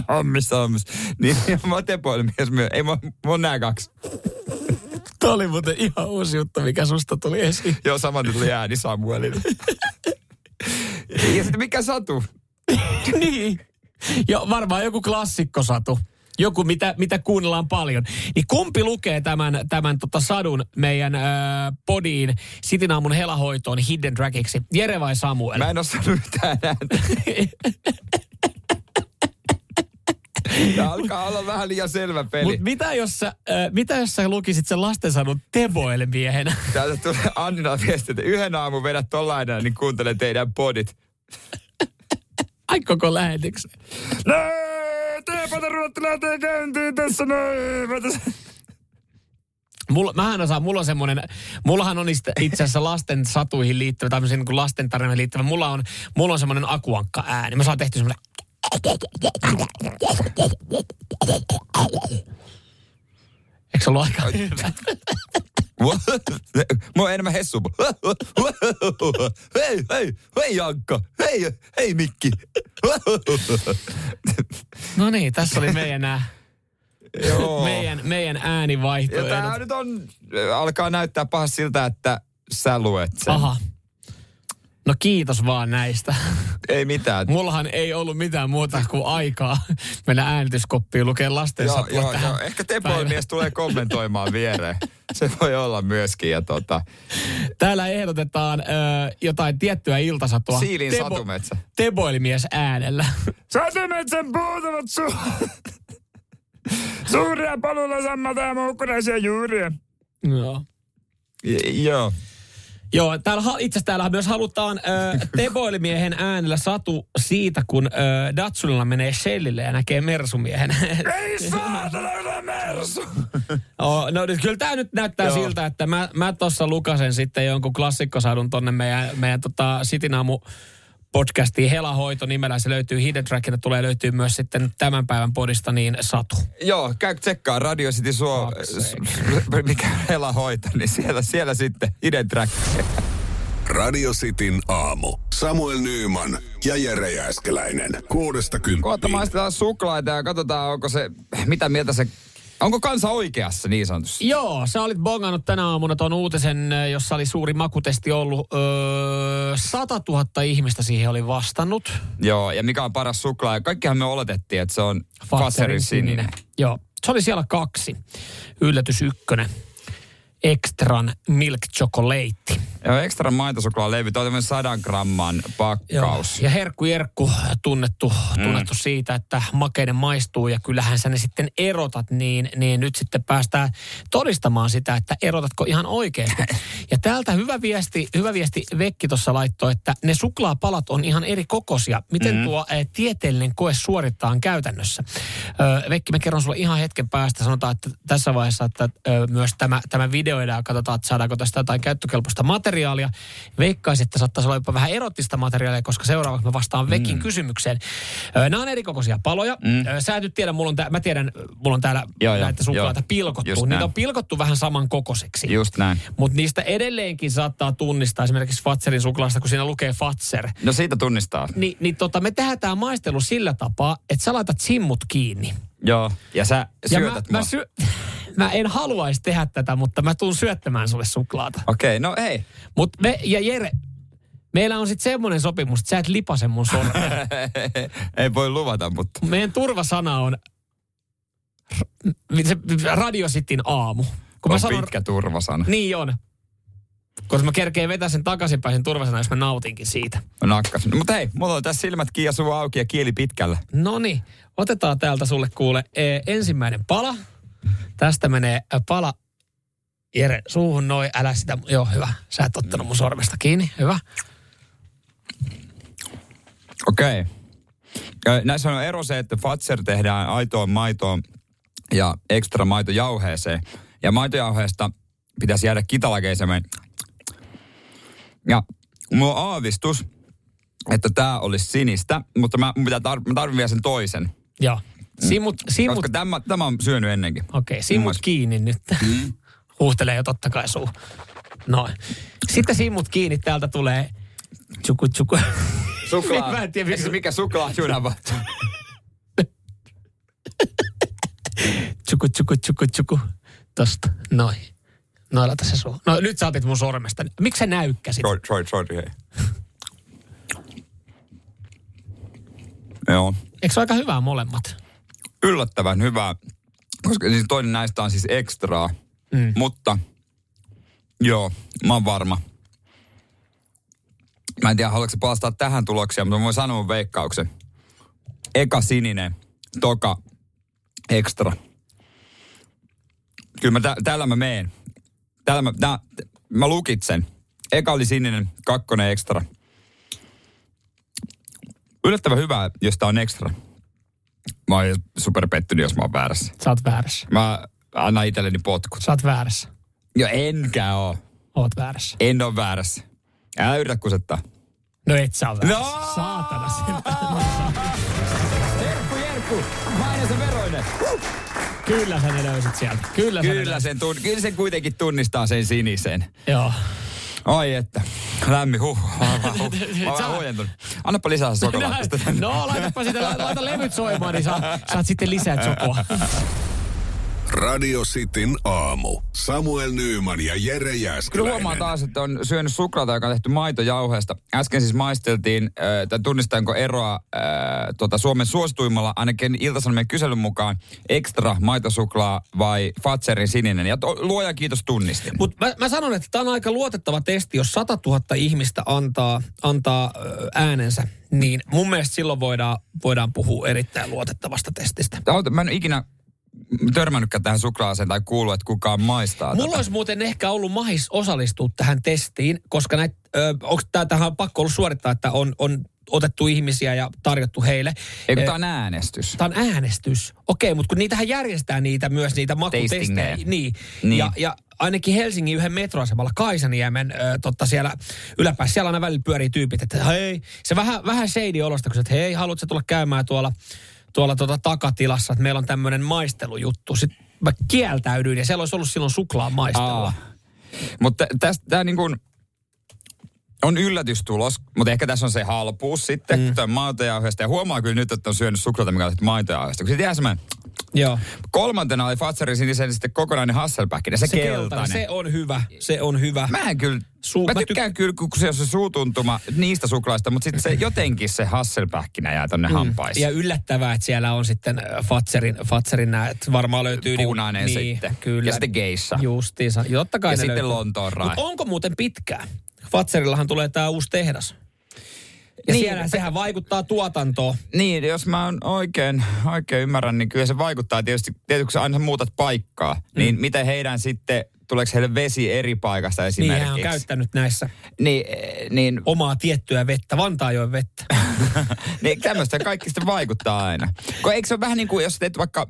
Hommissa, hommissa. Niin, mä oon tepoilmies myös. Ei, mä, mä oon nää kaksi. Tämä oli muuten ihan uusi juttu, mikä susta tuli esiin. Joo, saman tuli ääni Samuelille. ja sitten mikä satu? niin. Ja varmaan joku klassikkosatu. Joku, mitä, mitä kuunnellaan paljon. Niin kumpi lukee tämän, tämän tota sadun meidän äh, podiin Sitin aamun helahoitoon Hidden Trackiksi? Jere vai Samuel? Mä en oo saanut yhtään ääntä. Tää alkaa olla vähän liian selvä peli. Mut mitä jos, sä, äh, mitä jos sä lukisit sen lastensadun Teboil-miehenä? Täältä tulee Annina viesti, että yhden aamun vedät tollainen, niin kuuntele teidän podit. Ai koko lähetyksen. No, Teepata ruotti lähtee käyntiin tässä noin. Mä Mulla, mähän osaan, mulla on semmoinen, mullahan on itse asiassa lasten satuihin liittyvä, tämmöisiin niin kuin lasten tarinoihin liittyvä, mulla on, mulla on semmoinen akuankka ääni. Mä saan tehty semmoinen, eikö se ollut aika hyvä? Mä oon enemmän hessu. Hei, hei, hei Jankka. Hei, hei Mikki. No niin, tässä oli meidän, ää, Joo. meidän, meidän Ja äänivaihtoehdot. tää nyt on, alkaa näyttää pahasti siltä, että sä luet sen. Aha. No kiitos vaan näistä. Ei mitään. Mullahan ei ollut mitään muuta kuin aikaa mennä äänityskoppiin lukea lasten Joo, joo, joo. Ehkä tepoimies tulee kommentoimaan viereen. Se voi olla myöskin. Ja tota, Täällä ehdotetaan ö, jotain tiettyä iltasatua. Siilin satumetsä. Teboilimies äänellä. Satumetsän puut ovat su- suuria polulla sammalta ja muukkunaisia juuria. Joo. J- joo. Joo, täällä, itse asiassa täällä myös halutaan ö, Teboilimiehen äänellä satu siitä, kun ö, Datsunilla menee Shellille ja näkee Mersumiehen. Ei saatana yle mersu! oh, no nyt kyllä tämä nyt näyttää Joo. siltä, että mä, mä tuossa lukasen sitten jonkun klassikkosadun tonne meidän, meidän tota Sitinaamu podcastiin Helahoito nimellä. Se löytyy Hidden Trackina, tulee löytyy myös sitten tämän päivän podista niin Satu. Joo, käy tsekkaa Radio City Suo, mikä Hela hoito, niin siellä, siellä sitten Iden track. Radio Cityn aamu. Samuel Nyyman ja Jere Jääskeläinen. Kuudesta Kohta kymppiin. maistetaan suklaita ja katsotaan, onko se, mitä mieltä se Onko kansa oikeassa niin sanotusti? Joo, sä olit bongannut tänä aamuna tuon uutisen, jossa oli suuri makutesti ollut. Öö, 100 000 ihmistä siihen oli vastannut. Joo, ja mikä on paras suklaa? Ja kaikkihan me oletettiin, että se on Fatserin sininen. Joo, se oli siellä kaksi. Yllätys ykkönen. Extran Milk Chocolate. Joo, ekstra maitosuklaa levy, toi on sadan gramman pakkaus. Joo. Ja Herkku Jerkku tunnettu, mm. tunnettu siitä, että makeinen maistuu ja kyllähän sä ne sitten erotat, niin, niin nyt sitten päästään todistamaan sitä, että erotatko ihan oikeasti. ja täältä hyvä viesti, hyvä viesti Vekki tuossa laittoi, että ne suklaapalat on ihan eri kokoisia. Miten mm. tuo ä, tieteellinen koe suorittaa käytännössä? Ö, Vekki, mä kerron sulle ihan hetken päästä. Sanotaan, että tässä vaiheessa, että ö, myös tämä, tämä videoidaan ja katsotaan, että saadaanko tästä jotain käyttökelpoista materiaalia materiaalia. Veikkaisin, että saattaisi olla jopa vähän erottista materiaalia, koska seuraavaksi mä vastaan Vekin mm. kysymykseen. Nämä on erikokoisia paloja. Mm. Sä et nyt tiedä, mulla on tää, mä tiedän, mulla on täällä joo, näitä suklaata pilkottu. Just Niitä näin. on pilkottu vähän samankokoiseksi. Just näin. Mutta niistä edelleenkin saattaa tunnistaa esimerkiksi Fatserin suklaasta, kun siinä lukee Fatser. No siitä tunnistaa. Ni, niin tota, me tehdään tämä maistelu sillä tapaa, että sä laitat simmut kiinni. Joo, ja sä syötät ja mä, mä, sy- mä en haluaisi tehdä tätä, mutta mä tuun syöttämään sulle suklaata. Okei, okay, no ei. Mut me, ja Jere, meillä on sitten semmoinen sopimus, että sä et lipase mun sormen. ei voi luvata, mutta... Meidän turvasana on se Radio Cityn aamu. Kun on mä sanon, pitkä turvasana. Niin on. Koska mä kerkeen vetää sen takaisinpäin sen turvasana, jos mä nautinkin siitä. Mä nakkasin. Mutta hei, mulla on tässä silmät kiinni ja suu auki ja kieli pitkällä. No niin, otetaan täältä sulle kuule e, ensimmäinen pala. Tästä menee pala Jere, suuhun noin, älä sitä, joo hyvä. Sä et ottanut mun sormesta kiinni, hyvä. Okei. Okay. Näissä on ero se, että Fatser tehdään aitoon maitoon ja ekstra maitojauheeseen. Ja maitojauheesta pitäisi jäädä kitalakeisemmin. Ja mulla on aavistus, että tämä olisi sinistä, mutta mä, tar- mä tarvitsen vielä sen toisen. Joo. Simut, mm. simut... Koska tämä, tämä on syönyt ennenkin. Okei, okay, simut kiinni nyt. Mm. Huuhtelee jo totta kai suu. Noin. Sitten simut kiinni, täältä tulee tsuku tsuku. Suklaa. Mä en tiedä, mikä, mikä suklaa junava. tsuku tsuku tsuku tsuku. Tosta, noin. No laita se suu. No nyt sä otit mun sormesta. Miksi sä näykkäsit? Sorry, sorry, sorry, hei. Joo. Eikö se ole aika hyvää molemmat? Yllättävän hyvää, koska siis toinen näistä on siis ekstraa. Mm. Mutta joo, mä oon varma. Mä en tiedä, haluatko palastaa tähän tulokseen, mutta mä voin sanoa veikkauksen. Eka sininen, toka ekstra. Kyllä mä tä- täällä mä meen. Täällä mä, tää, mä lukitsen. Eka oli sininen, kakkonen ekstra. Yllättävän hyvää, jos tää on ekstra. Mä oon super pettynyt, jos mä oon väärässä. Sä oot väärässä. Mä annan itselleni potkut. Sä oot väärässä. Jo enkä oo. Oot väärässä. En oo väärässä. Älä yritä kusettaa. No et sä oo väärässä. No! Saatana sieltä. Jerkku, Jerkku. Mainosen veroinen. Kyllä sä ne löysit sieltä. Kyllä, kyllä, sen tun, kyllä sen kuitenkin tunnistaa sen sinisen. Joo. Ai että, lämmin, huh. Mä oon huojentunut. Annapa lisää tänne. No, laitapa sitä, laita levyt soimaan, niin saat, saat sitten lisää sokoa. Radio Cityn aamu. Samuel Nyyman ja Jere Jääskeläinen. Kyllä huomaa taas, että on syönyt suklaata, joka on tehty maitojauheesta. Äsken siis maisteltiin, äh, tunnistanko eroa äh, tuota Suomen suosituimmalla, ainakin Ilta-Sanomien kyselyn mukaan, ekstra maitosuklaa vai Fatserin sininen. Ja to, luoja kiitos tunnistin. Mutta mä, mä sanon, että tämä on aika luotettava testi, jos 100 000 ihmistä antaa, antaa äänensä niin mun mielestä silloin voidaan, voidaan puhua erittäin luotettavasta testistä. Mä en ikinä törmännytkään tähän suklaaseen tai kuullut, että kukaan maistaa Mulla tätä. olisi muuten ehkä ollut mahis osallistua tähän testiin, koska näitä, onko tämä tähän pakko ollut suorittaa, että on, on otettu ihmisiä ja tarjottu heille. Eikö tämä on äänestys? Tämä on äänestys. Okei, mutta kun niitähän järjestää niitä myös, niitä makutestejä. Niin. niin. Ja, ja ainakin Helsingin yhden metroasemalla Kaisaniemen äh, totta siellä yläpäässä, siellä aina välillä pyörii tyypit, että hei, se vähän, vähän shady olosta, kun että hei, haluatko tulla käymään tuolla tuolla tuota takatilassa, että meillä on tämmöinen maistelujuttu. Sitten mä kieltäydyin ja siellä olisi ollut silloin suklaa maistelua. Mutta tämä niin kuin, on yllätystulos, mutta ehkä tässä on se halpuus sitten, mm. kun maitojauheesta. Ja huomaa kyllä nyt, että on syönyt suklaata, mikä on maitojauheesta. Kun se jää semmoinen Joo. Kolmantena oli Fatsarin sinisen sitten kokonainen Hasselbackin, se, se keltainen. Se on hyvä, se on hyvä. Mä en kyllä, Suu, mä tykkään ty- kyllä, kun se on se suutuntuma niistä suklaista, mutta sitten se jotenkin se Hasselbackinä jää tonne mm. hampaisiin. Ja yllättävää, että siellä on sitten äh, Fatserin, Fatserin nämä, että varmaan löytyy... Niinku- Punainen niin, sitten. Kyllä. Ja sitten geissa. Justiinsa. Totta kai ja sitten löytyy. Lontoon Mutta onko muuten pitkää? Fatserillahan tulee tämä uusi tehdas. Ja niin, siellä, sehän vaikuttaa tuotantoon. Niin, jos mä oon oikein, oikein ymmärrän, niin kyllä se vaikuttaa tietysti, tietysti kun aina muutat paikkaa, mm. niin miten heidän sitten, tuleeko heille vesi eri paikasta esimerkiksi? Niin, hän on käyttänyt näissä niin, eh, niin, omaa tiettyä vettä, Vantaajoen vettä. niin tämmöistä kaikki sitten vaikuttaa aina. Kun eikö se ole vähän niin kuin, jos teet vaikka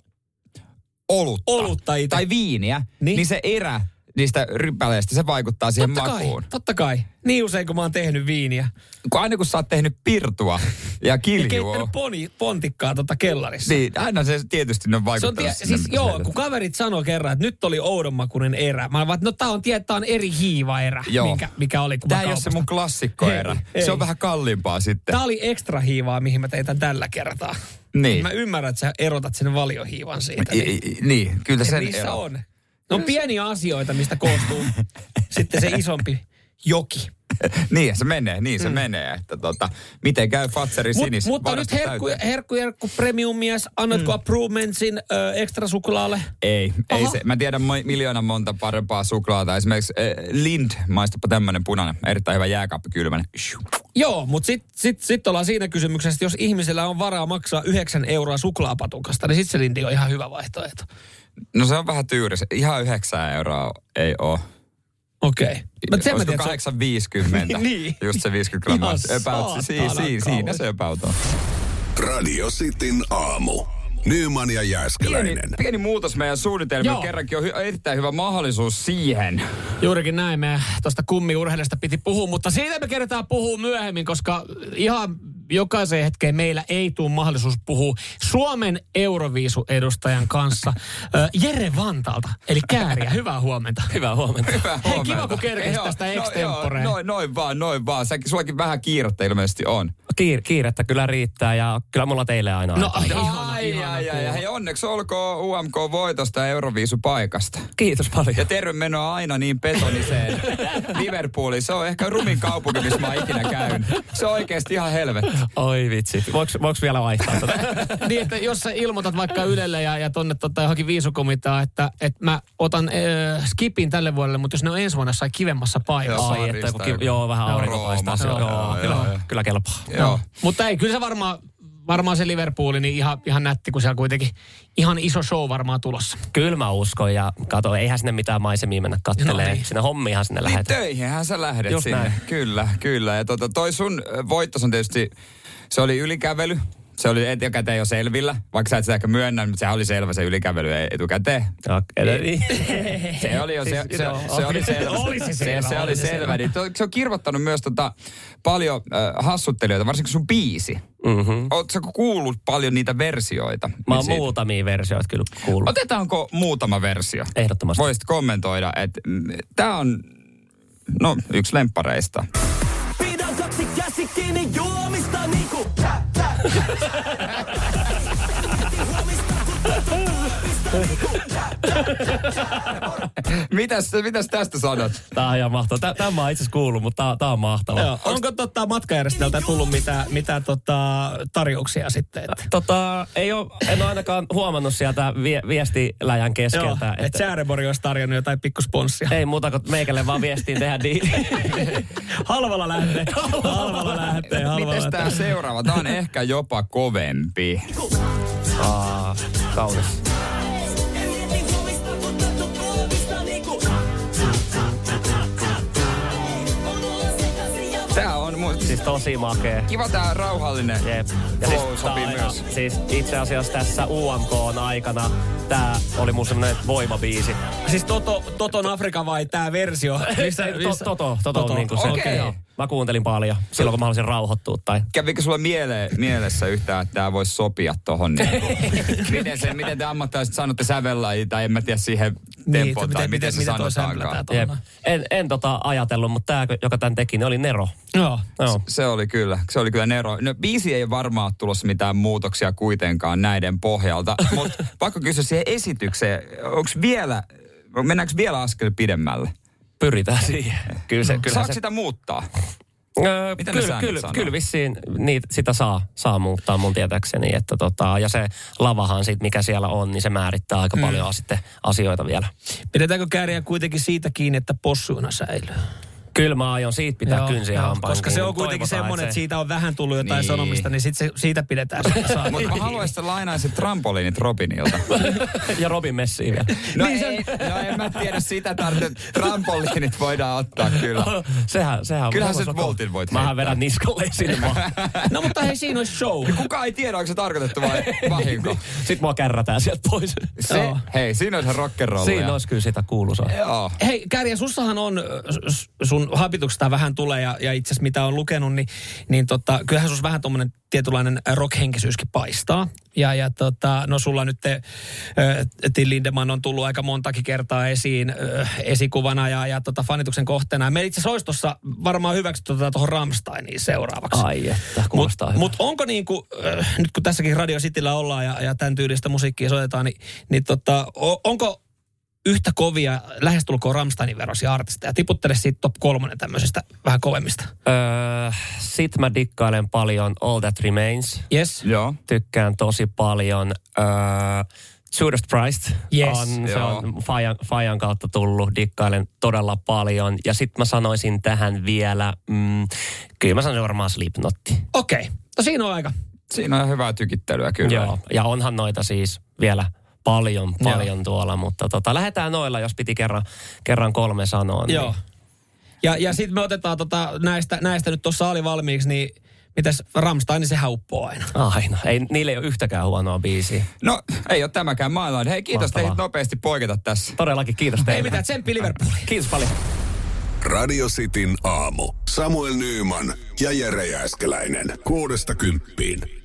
olutta, olutta tai viiniä, niin, niin se erä niistä rypäleistä, se vaikuttaa siihen totta makuun. Kai, totta kai. Niin usein, kun mä oon tehnyt viiniä. Kun aina kun sä oot tehnyt pirtua ja kiljua. Ja poni, pontikkaa tota kellarissa. Niin, aina se tietysti ne vaikuttaa. Se on tie, siis joo, kun kaverit sanoi kerran, että nyt oli oudonmakuinen erä. Mä vaan, no tää on, tie, tää on eri hiiva erä, joo. Mikä, mikä oli. Kun tää ei ole se mun klassikkoerä. Ei, se on vähän kalliimpaa sitten. Tää oli ekstra hiivaa, mihin mä tein tän tällä kertaa. Niin. Mä ymmärrän, että sä erotat sen valiohiivan siitä. Niin, I, niin kyllä sen ero. on. Ne on pieniä asioita, mistä koostuu sitten se isompi joki. niin se menee, niin se mm. menee. Että tota, miten käy Fatserin Mut, sinis? Mutta nyt herkku, herkku, herkku premium mies, annatko mm. approvementsin ö, ekstra suklaalle? Ei, ei se. Mä tiedän mo- miljoona monta parempaa suklaata. Esimerkiksi äh, Lind, maistapa tämmönen punainen, erittäin hyvä jääkaappi kylmänen. Joo, mutta sitten sit, sit ollaan siinä kysymyksessä, että jos ihmisellä on varaa maksaa 9 euroa suklaapatukasta, niin sitten se Lindi on ihan hyvä vaihtoehto. No se on vähän tyyri. Ihan 9 euroa ei ole. Okei. Okay. Mutta sen mä tiedän, 850. niin. Just se 50 grammaa. About, si, si, siinä se about on. Radio Cityn aamu. Nyman ja Jääskeläinen. Pieni, pieni muutos meidän suunnitelmiin. Kerrankin on hy- erittäin hyvä mahdollisuus siihen. Juurikin näin. Me tuosta kummiurheilijasta piti puhua, mutta siitä me kerrotaan puhua myöhemmin, koska ihan jokaiseen hetkeen meillä ei tule mahdollisuus puhua Suomen Euroviisu-edustajan kanssa Jere Vantalta, eli Kääriä. Hyvää huomenta. Hyvää huomenta. Hyvää huomenta. Hei, kiva kun kerkesit tästä no, extemporeen. Noin, noin vaan, noin vaan. Säkin, sullakin vähän kiirettä ilmeisesti on. Kiir, kiirettä kyllä riittää ja kyllä mulla teille aina No ai, ihana, ai, ihana, ai, ai, ai. Onneksi olkoon UMK-voitosta Euroviisu-paikasta. Kiitos paljon. Ja tervemenoa aina niin betoniseen Liverpooliin. Se on ehkä rumin kaupunki, missä mä ikinä käyn. Se on oikeasti ihan helvetti. Oi vitsi. Voiko, voiko vielä vaihtaa tätä? niin, että jos sä ilmoitat vaikka Ylelle ja, ja tonne tota, johonkin viisukomitaan, että, että mä otan äh, skipin tälle vuodelle, mutta jos ne on ensi vuonna sai kivemmassa paikassa. Ai, että joo, vähän aurinko paistaa. Joo, joo, joo, kyllä, joo. kyllä kelpaa. Joo. No. Mutta ei, kyllä se varmaan varmaan se Liverpooli, niin ihan, ihan nätti, kun siellä kuitenkin ihan iso show varmaan tulossa. Kyllä mä uskon ja kato, eihän sinne mitään maisemia mennä kattelee. No, sinne hommiinhan sinne niin lähdetään. töihinhän sä lähdet Just sinne. Näin. Kyllä, kyllä. Ja tota, toi sun voittos on tietysti, se oli ylikävely. Se oli etukäteen jo selvillä, vaikka sä et sitä ehkä myönnä, mutta sehän oli selvä se ylikävely etukäteen. Okay, niin. se oli jo, se, se, se, oli selvä. se, selvä, se, se oli selvä. Niin, se on kirvoittanut myös tota, paljon äh, hassuttelijoita, varsinkin sun biisi. Mm-hmm. Oletko kuullut paljon niitä versioita? Mä oon muutamia versioita kyllä kuullut. Otetaanko muutama versio? Ehdottomasti. Voisit kommentoida, että tämä on no, yksi lemppareista. Pidän kaksi käsi kiinni juomista niinku mitäs, mitäs tästä sanot? Tää on ihan mahtavaa. Tämä mä itse asiassa kuullut, mutta tää, tää on mahtavaa. Joo. Onko tota matkajärjesteltä tullut mitä, mitä tota tarjouksia sitten? Että? Tota, ei ole, en ole ainakaan huomannut sieltä vie, viestiläjän keskeltä. Joo, että et Säärebori olisi tarjonnut jotain pikkusponssia. Ei muuta kuin meikälle vaan viestiin tehdä diili. halvalla lähtee. Halvalla lähtee. Halvalla Mites tää seuraava? Tää on ehkä jopa kovempi. Aa, kaunis. Tää on mun... Siis tosi makee. Kiva tää rauhallinen Jep. Ja flow siis, sopii tää- myös. Siis itse asiassa tässä UMK aikana tää oli mun semmonen voimabiisi. Siis Toto, Toton Afrika vai tää versio? Missä, To, toto, toto, toto, niin kuin se. Okei. Joo. Mä kuuntelin paljon silloin, kun mä halusin rauhoittua. Tai... Kävikö sulla miele, mielessä yhtään, että tämä voisi sopia tuohon? Niin miten, se, miten te ammattilaiset sanotte sävellajia tai en mä tiedä siihen tempoon että tai miten, se sanotaankaan. Jep. En, en tota ajatellut, mutta tämä, joka tämän teki, niin oli Nero. Joo. Joo. Se oli kyllä, se oli kyllä Nero. No biisi ei varmaan ole tulossa mitään muutoksia kuitenkaan näiden pohjalta, mutta pakko kysyä siihen esitykseen, onko vielä, mennäänkö vielä askel pidemmälle? Pyritään siihen. Kyllä se, kyllä Saako se, sitä muuttaa? Öö, Mitä kyllä, kyllä, sanoo? kyllä vissiin niitä, sitä saa, saa muuttaa mun tietääkseni. Että tota, ja se lavahan sit, mikä siellä on, niin se määrittää aika mm. paljon sitten asioita vielä. Pidetäänkö kääriä kuitenkin siitä kiinni, että possuina säilyy? Kyllä mä aion siitä pitää Joo, kynsiä joo, hampaan Koska se on kuitenkin Toivotaan, semmoinen, että se- siitä on vähän tullut jotain Niin. sanomista, niin sit se, siitä pidetään se. Mutta mä haluaisin, että lainaisit trampoliinit Robinilta. ja Robin Messiin vielä. No, ei, no en mä tiedä sitä tarvitse. Trampoliinit voidaan ottaa kyllä. sehän, sehän on Kyllähän on- voltin voit Mähän heittää. vedän niskalle sinne. No mutta hei, siinä olisi show. Kuka ei tiedä, onko se tarkoitettu vai vahinko. Sitten mua kärrätään sieltä pois. Se, Joo. hei, siinä on se rock'n'rollia. Siinä olisi kyllä sitä kuuluisaa. Joo. Hei, Kärjä, sussahan on, äh, s- sun habituksesta vähän tulee ja, ja itse asiassa mitä on lukenut, niin, niin tota, kyllähän sus vähän tuommoinen tietynlainen rockhenkisyyskin paistaa. Ja, ja tota, no sulla nyt te, Till Lindemann on tullut aika montakin kertaa esiin esikuvana ja, ja tota, fanituksen kohteena. Me itse asiassa tuossa varmaan hyväksytty tuota tuohon Rammsteiniin seuraavaksi. Ai että, Mutta kuulostaa mut onko niin kuin, nyt kun tässäkin Radio Cityllä ollaan ja, ja tämän tyylistä musiikkia soitetaan, niin, niin tota, onko yhtä kovia lähestulkoon Rammsteinin verosia artisteja? Tiputtele siitä top kolmonen tämmöisestä vähän kovemmista. Öö, sit mä dikkailen paljon All That Remains. Yes. Joo. Tykkään tosi paljon. Öö, Judas Priest Yes. on, se Joo. on Fajan, Fajan kautta tullut, dikkailen todella paljon. Ja sitten mä sanoisin tähän vielä, mm, kyllä mä sanoisin varmaan Slipnotti. Okei. Okay. No siinä on aika. Siinä on hyvää tykittelyä kyllä. Joo. Ja onhan noita siis vielä paljon, paljon tuolla, mutta tota, lähdetään noilla, jos piti kerran, kerran kolme sanoa. Niin. Joo. Ja, ja sitten me otetaan tota, näistä, näistä nyt tuossa oli valmiiksi, niin mitäs Rammstein, niin se hauppoo aina. Aina. Ei, niillä ei ole yhtäkään huonoa biisiä. No, ei ole tämäkään maailman. Hei, kiitos Mahtavaa. teitä nopeasti poiketa tässä. Todellakin kiitos Ei teille. mitään, tsemppi Liverpooliin. Kiitos paljon. Radio Cityn aamu. Samuel Nyyman ja Jere Jääskeläinen. Kuudesta kymppiin.